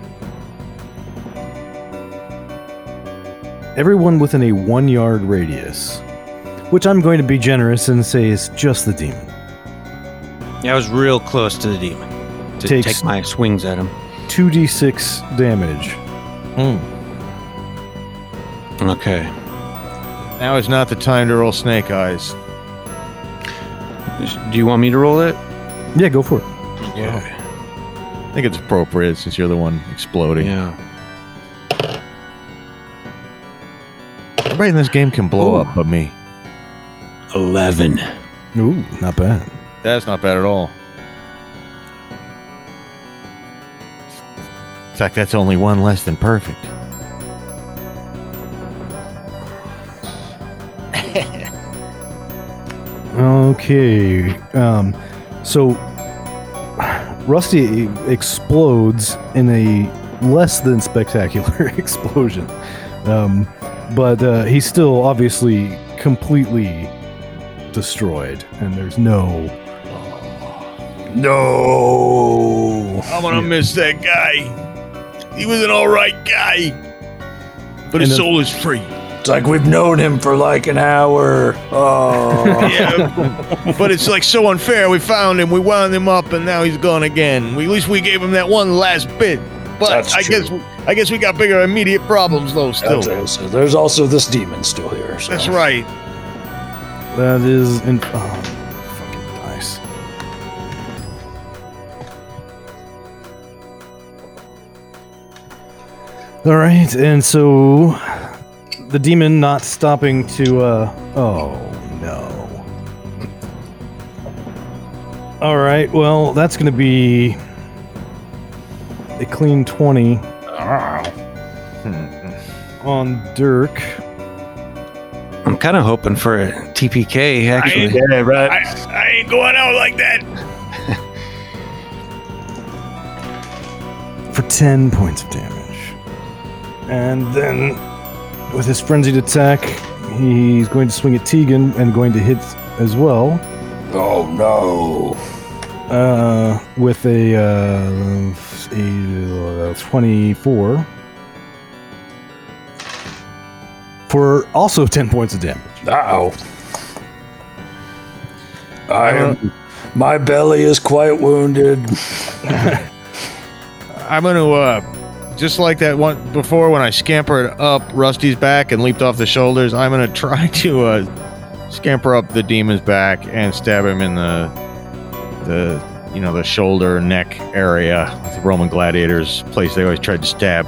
everyone within a one yard radius, which I'm going to be generous and say is just the demon, Yeah, I was real close to the demon to Takes- take my swings at him. 2d6 damage. Hmm. Okay. Now is not the time to roll snake eyes. Do you want me to roll it? Yeah, go for it. Yeah. I think it's appropriate since you're the one exploding. Yeah. Everybody in this game can blow up but me. Eleven. Ooh, not bad. That's not bad at all. In fact, that's only one less than perfect. (laughs) Okay. Um, so Rusty explodes in a less than spectacular (laughs) explosion. Um, but uh, he's still obviously completely destroyed, and there's no. No. I'm gonna miss that guy. He was an alright guy. But his his then- soul is free. It's like we've known him for like an hour. Oh. (laughs) Yeah. but it's like so unfair. We found him, we wound him up, and now he's gone again. We, at least we gave him that one last bit. But That's I true. guess I guess we got bigger immediate problems though still. That's. So there's also this demon still here. So. That's right. That is. In, oh, fucking dice. All right, and so the demon not stopping to. uh Oh no. All right, well that's going to be a clean twenty. Ah. on Dirk. I'm kind of hoping for a TPK, actually. Yeah, right. I ain't going out like that. for 10 points of damage. And then, with his frenzied attack, he's going to swing at Tegan and going to hit as well Oh no. Uh, with a, uh, a uh, 24 for also 10 points of damage. Ow. I am. My belly is quite wounded. (laughs) I'm gonna uh just like that one before when I scampered up Rusty's back and leaped off the shoulders, I'm gonna (laughs) try to uh scamper up the demon's back and stab him in the the you know the shoulder neck area the Roman gladiators place they always tried to stab.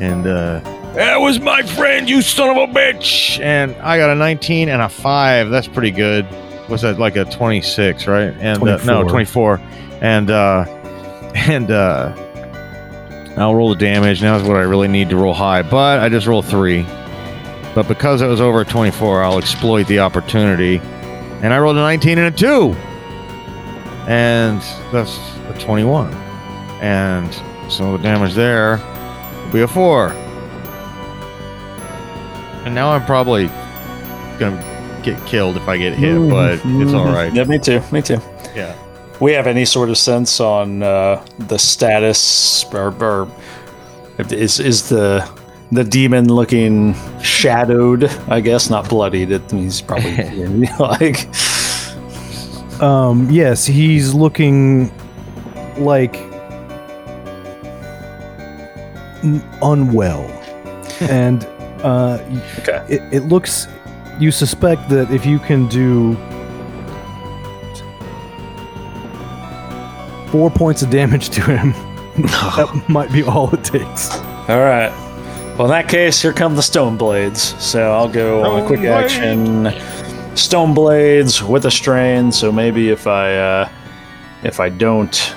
And uh that was my friend, you son of a bitch! And I got a 19 and a 5. That's pretty good. Was that like a 26, right? And uh, no, 24. 24. And uh (laughs) and uh I'll roll the damage. Now is what I really need to roll high, but I just rolled three. But because it was over 24, I'll exploit the opportunity. And I rolled a 19 and a 2. And that's a 21. And so the damage there will be a 4. And now I'm probably going to get killed if I get hit, but it's all right. Yeah, me too. Me too. Yeah. We have any sort of sense on uh, the status, or, or is is the the demon looking shadowed? I guess not bloodied. It, he's probably (laughs) (laughs) like Um, yes, he's looking like unwell, and uh, Okay. it, it looks. You suspect that if you can do four points of damage to him, (laughs) that (laughs) might be all it takes. All right. Well, in that case, here come the stone blades. So I'll go on a quick Stone action. Stone blades with a strain. So maybe if I uh, if I don't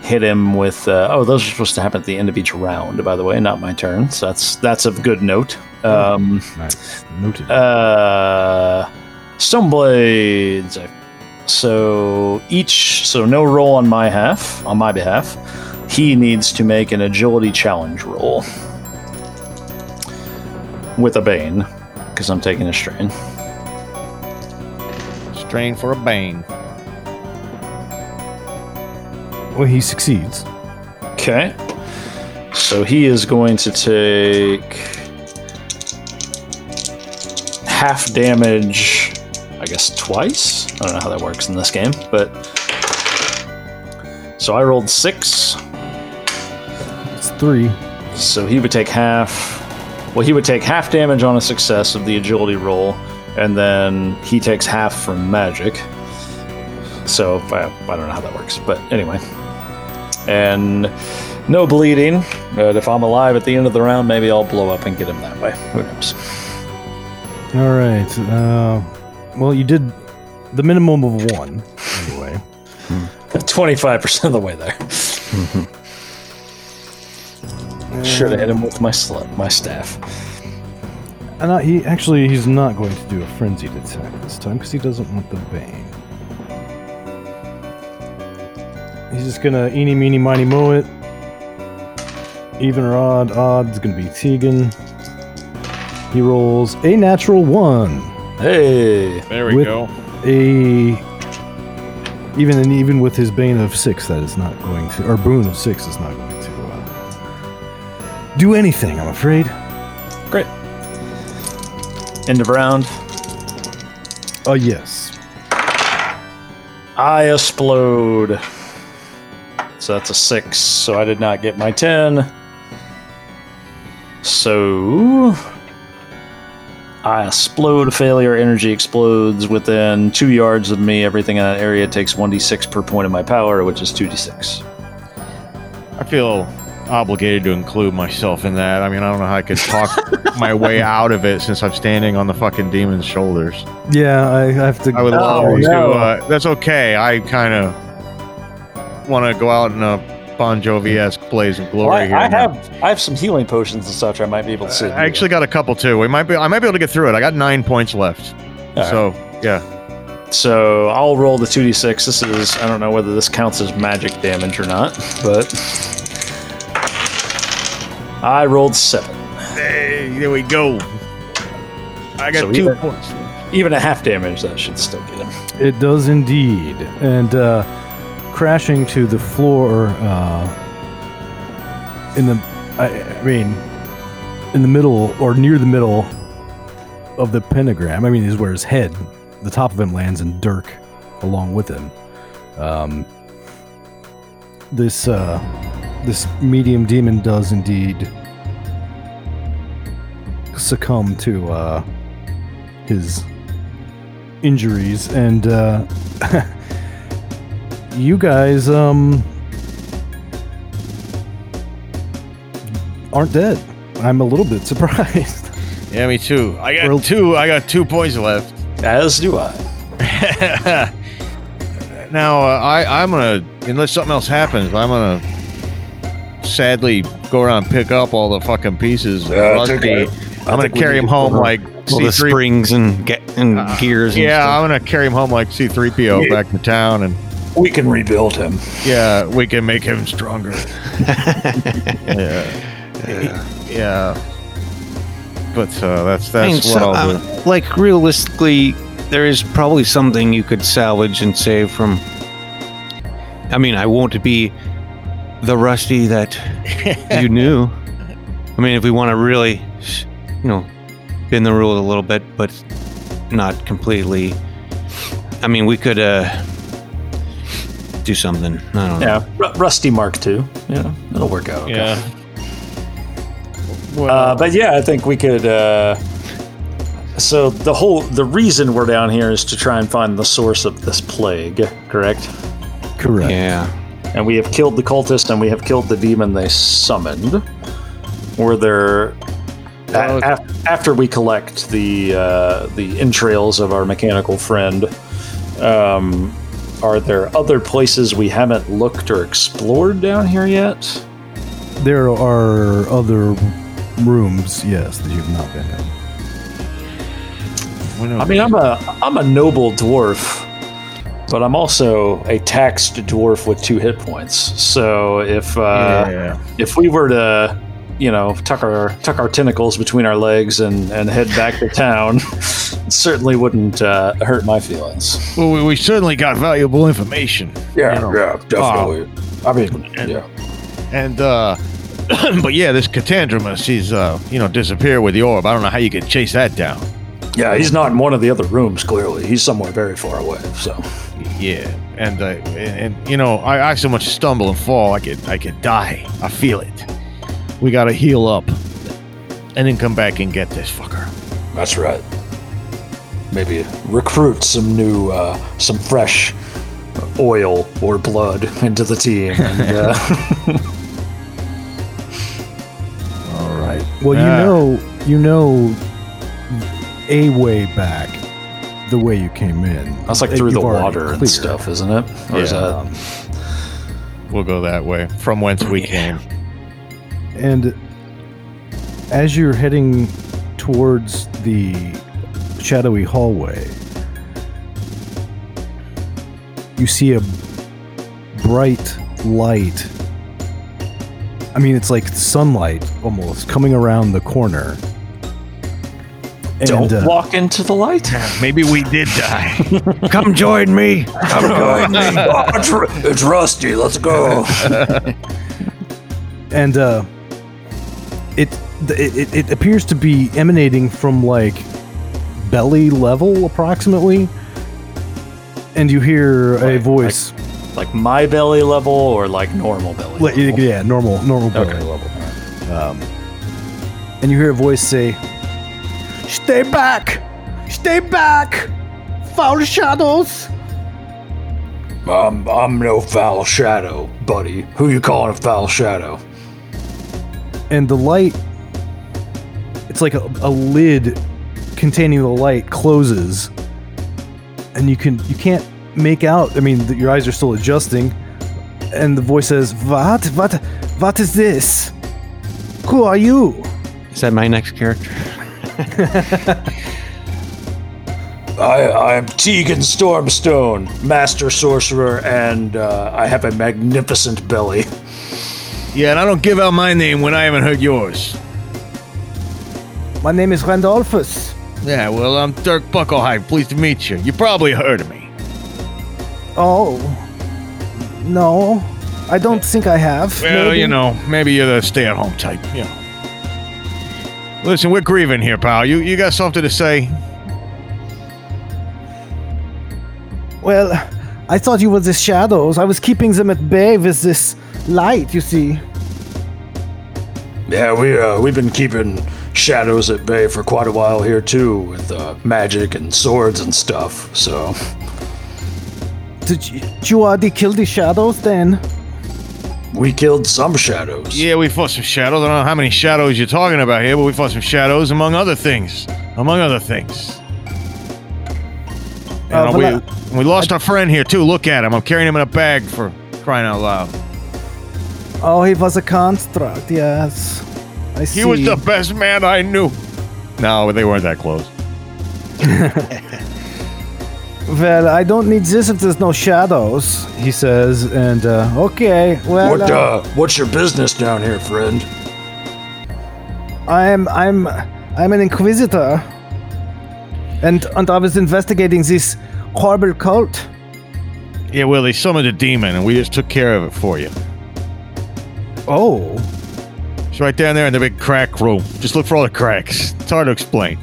hit him with uh, oh, those are supposed to happen at the end of each round. By the way, not my turn. So that's that's of good note. Um, Nice, noted. uh, stone blades. So each, so no roll on my half, on my behalf. He needs to make an agility challenge roll with a bane, because I'm taking a strain. Strain for a bane. well, he succeeds. Okay. So he is going to take half damage, I guess twice. I don't know how that works in this game, but so I rolled six. It's three. So he would take half. Well, he would take half damage on a success of the agility roll, and then he takes half from magic. So I, I don't know how that works, but anyway. And no bleeding. But if I'm alive at the end of the round, maybe I'll blow up and get him that way. Who knows? All right. Uh, well, you did the minimum of one anyway. (laughs) 25% of the way there. Should have hit him with my sl- my staff. And uh, he actually he's not going to do a frenzied attack this time because he doesn't want the bane. He's just gonna eeny meeny miny mow it. Even or odd, odd is gonna be Tegan. He rolls a natural one. Hey, There we go. A even and even with his bane of six, that is not going to, or boon of six is not going to uh, do anything. I'm afraid. End of round. Oh yes. I explode. So that's a six. So I did not get my ten. So I explode. Failure energy explodes within two yards of me. Everything in that area takes one d six per point of my power, which is two d six. I feel obligated to include myself in that. I mean, I don't know how I could talk (laughs) my way out of it since I'm standing on the fucking demon's shoulders. Yeah, I have to. I would Oh, love to. no. Uh, that's okay. I kind of want to go out in a Bon Jovi esque blaze of Well, glory I, here. I have I have some healing potions and such. I might be able to save. I actually got a couple too. We might be. I might be able to get through it. I got nine points left. All so yeah. So I'll roll the 2d6. This is, I don't know whether this counts as magic damage or not, but I rolled seven. Hey, there we go. I got So two even- points. Even a half damage, that should still get him. It does indeed. And uh, crashing to the floor uh, in the, I, I mean, in the middle or near the middle of the pentagram. I mean, is where his head, the top of him lands, and Dirk along with him. Um, this uh, this medium demon does indeed succumb to uh, his injuries, and uh, (laughs) you guys um, aren't dead. I'm a little bit (laughs) surprised. Yeah, me too. I got Well- two. I got two points left. As do I. (laughs) now uh, I I'm gonna unless something else happens, I'm gonna sadly go around and pick up all the fucking pieces. of Yeah, it's Rusty. okay. I'm gonna think we carry need him to home go like All the C3. springs and get and gears. And Yeah, stuff. I'm gonna carry him home like C3PO Yeah. back to town, and We can rebuild him. yeah, we can make him stronger. (laughs) yeah, yeah. But uh, that's I mean, that's so, what I'll do. uh, like realistically, there is probably something you could salvage and save from. I mean, I won't be the Rusty that (laughs) you knew. I mean, if we want to really, you know, bend the rules a little bit, but not completely. I mean, we could uh do something. I don't know. Yeah, R- Rusty Mark II. Yeah, it'll work out. Okay. Yeah. Well, Uh, but yeah, I think we could. Uh, so the whole the reason we're down here is to try and find the source of this plague, correct? Correct. Yeah. And we have killed the cultist and we have killed the demon they summoned. Were there Well, a- af- after we collect the uh, the entrails of our mechanical friend? Um, are there other places we haven't looked or explored down here yet? There are other rooms, yes, that you've not been in. I mean, I'm a I'm a noble dwarf, but I'm also a taxed dwarf with two hit points. So if uh, yeah. if we were to, you know, tuck our tuck our tentacles between our legs and and head back to town, it certainly wouldn't uh, hurt my feelings. Well, we, we certainly got valuable information. Yeah, You know. yeah, definitely. I mean, yeah. And uh (clears throat) but yeah, this Catandromus, he's uh, you know, disappeared with the orb. I don't know how you could chase that down. Yeah, he's not in one of the other rooms, clearly. He's somewhere very far away, so. Yeah. And uh and, and you know, I, I so much stumble and fall, I could I could die. I feel it. We gotta heal up. And then come back and get this fucker. That's right. Maybe recruit some new, uh, some fresh oil or blood into the team. And, uh, (laughs) (laughs) All right. Well, you know, you know, a way back, the way you came in. That's like through the you've already water and cleared. stuff, isn't it? Or is Yeah. that Um, We'll go that way. From whence we came. and as you're heading towards the shadowy hallway, you see a bright light. I mean, it's like sunlight almost coming around the corner. And, don't uh, walk into the light? Maybe we did die. (laughs) Come join me. Come (laughs) join me. oh, it's, Ru- it's Rusty, let's go. (laughs) and uh, it, it it it appears to be emanating from like belly level approximately, and you hear a Like- voice. Like my belly level or like normal belly? Like, level? yeah, normal normal belly Okay. level. Um, and you hear a voice say, "Stay back, stay back, foul shadows." I'm, I'm no foul shadow, buddy. Who you calling a foul shadow? and the light it's like a, a lid containing the light closes and you can you can't make out i mean th- your eyes are still adjusting and the voice says, "What? What? What is this? Who are you?" Is that my next character? I, I'm Tegan Stormstone, Master Sorcerer, and uh, I have a magnificent belly. Yeah, and I don't give out my name when I haven't heard yours. My name is Randolphus. Yeah, well, I'm Dirk Bucklehide. Pleased to meet you. You probably heard of me. Oh, no, I don't think I have. Well, maybe. you know, maybe you're the stay-at-home type. You know. Listen, we're grieving here, pal. You you got something to say? Well, I thought you were the shadows. I was keeping them at bay with this light. You see. Yeah, we uh, we've been keeping shadows at bay for quite a while here too, with uh, magic and swords and stuff. So Did you, did you already kill the shadows then? We killed some shadows. Yeah, we fought some shadows. I don't know how many shadows you're talking about here, but we fought some shadows, among other things. Among other things. You Uh, know, well, we, we lost our friend here too. Look at him. I'm carrying him in a bag for crying out loud. Oh, he was a construct. Yes, I see. He was the best man I knew. No, they weren't that close. (laughs) Well, I don't need this if there's no shadows. He says, and uh, okay. Well, What uh, uh, what's your business down here, friend? I'm I'm I'm an inquisitor, and and I was investigating this horrible cult. Yeah, well, they summoned a demon, and we just took care of it for you. Oh, It's right down there in the big crack room. Just look for all the cracks. It's hard to explain.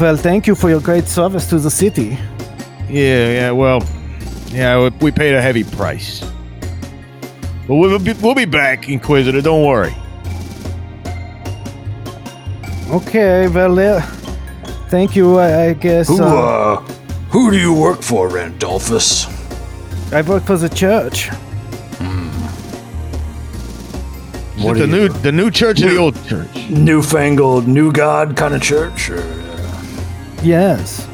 Well, thank you for your great service to the city. Yeah, yeah, well, yeah, we- we paid a heavy price. But we'll be, we'll be back, Inquisitor. Don't worry. Okay, well, uh, thank you. I, I guess Who uh, uh, who do you work for, Randolphus? I work for the church. Is What the do new the new church or the old church? Newfangled, new god kind of church? Or, Yes.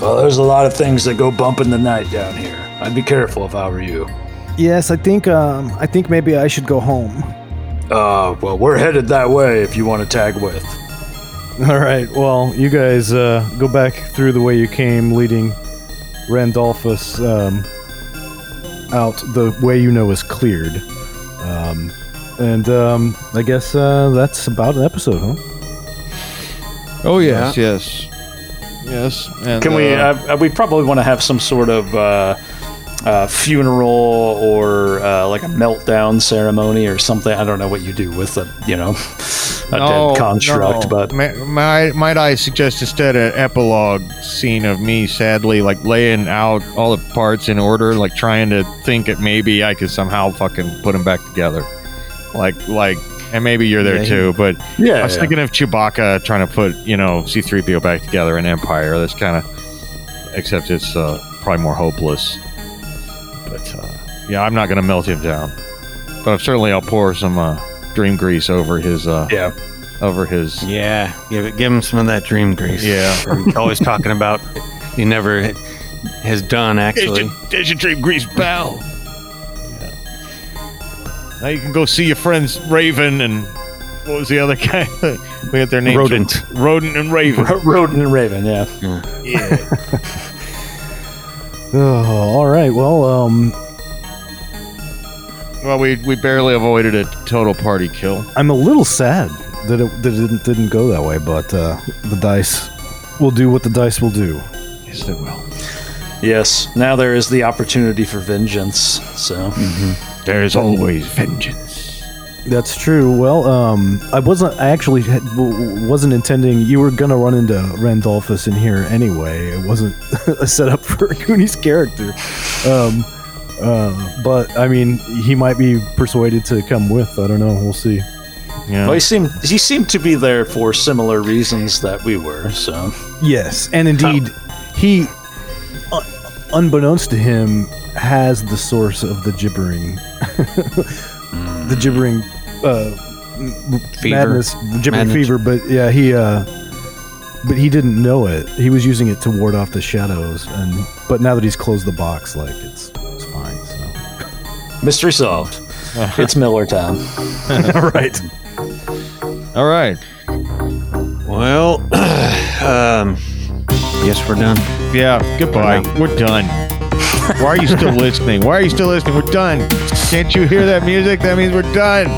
well, there's a lot of things that go bump in the night down here. I'd be careful if I were you. Yes, I think um, I think maybe I should go home. Uh, well, we're headed that way if you want to tag with. All right. Well, you guys uh, go back through the way you came, leading Randolphus um, out the way you know is cleared. Um, and um, I guess uh, that's about an episode, huh? Oh yes, yes, yes. And, Can we? uh, Uh, we probably want to have some sort of uh, uh, funeral or uh, like a meltdown ceremony or something. I don't know what you do with a you know a dead construct, no. but Ma- might might I suggest instead an epilogue scene of me sadly like laying out all the parts in order, like trying to think that maybe I could somehow fucking put them back together, like like. And maybe you're there Yeah, too, but yeah, I was yeah. thinking of Chewbacca trying to put, you know, C-3PO back together in Empire. That's kind of, except it's uh, probably more hopeless. But uh, yeah, I'm not gonna melt him down, but certainly I'll pour some uh, dream grease over his, uh, Yeah. over his. Yeah, give it, give him some of that dream grease. Yeah. (laughs) He's always talking about he never has done actually. there's your dream grease, pal. Now you can go see your friends Raven and what was the other (laughs) guy? we got their names. Rodent. Rodent and Raven. (laughs) Rodent and Raven, yeah. yeah. (laughs) Oh, all right. Well, um, Well, we we barely avoided a total party kill. I'm a little sad that it, that it didn't, didn't go that way, but uh, the dice will do what the dice will do. Yes, they will. Yes. Now there is the opportunity for vengeance. So There is always vengeance. That's true. Well, um, I wasn't. I actually had, w- w- wasn't intending. You were gonna run into Randolphus in here anyway. It wasn't (laughs) a setup for (laughs) Cooney's character. Um, uh, but I mean, he might be persuaded to come with. I don't know. We'll see. Yeah. well, he seemed he seemed to be there for similar reasons that we were. So Yes, and indeed, he, un- unbeknownst to him, has the source of the gibbering, (laughs) the gibbering uh, Fever. madness, the gibbering Madness. fever. But yeah, he uh, but he didn't know it. He was using it to ward off the shadows, and but now that he's closed the box, like it's it's fine. So (laughs) Mystery solved. it's Miller time. (laughs) right. All right. Well, (clears throat) um, guess we're done. Yeah. Goodbye. We're done. Why are you still (laughs) listening? Why are you still listening? We're done. Can't you hear that music? That means we're done.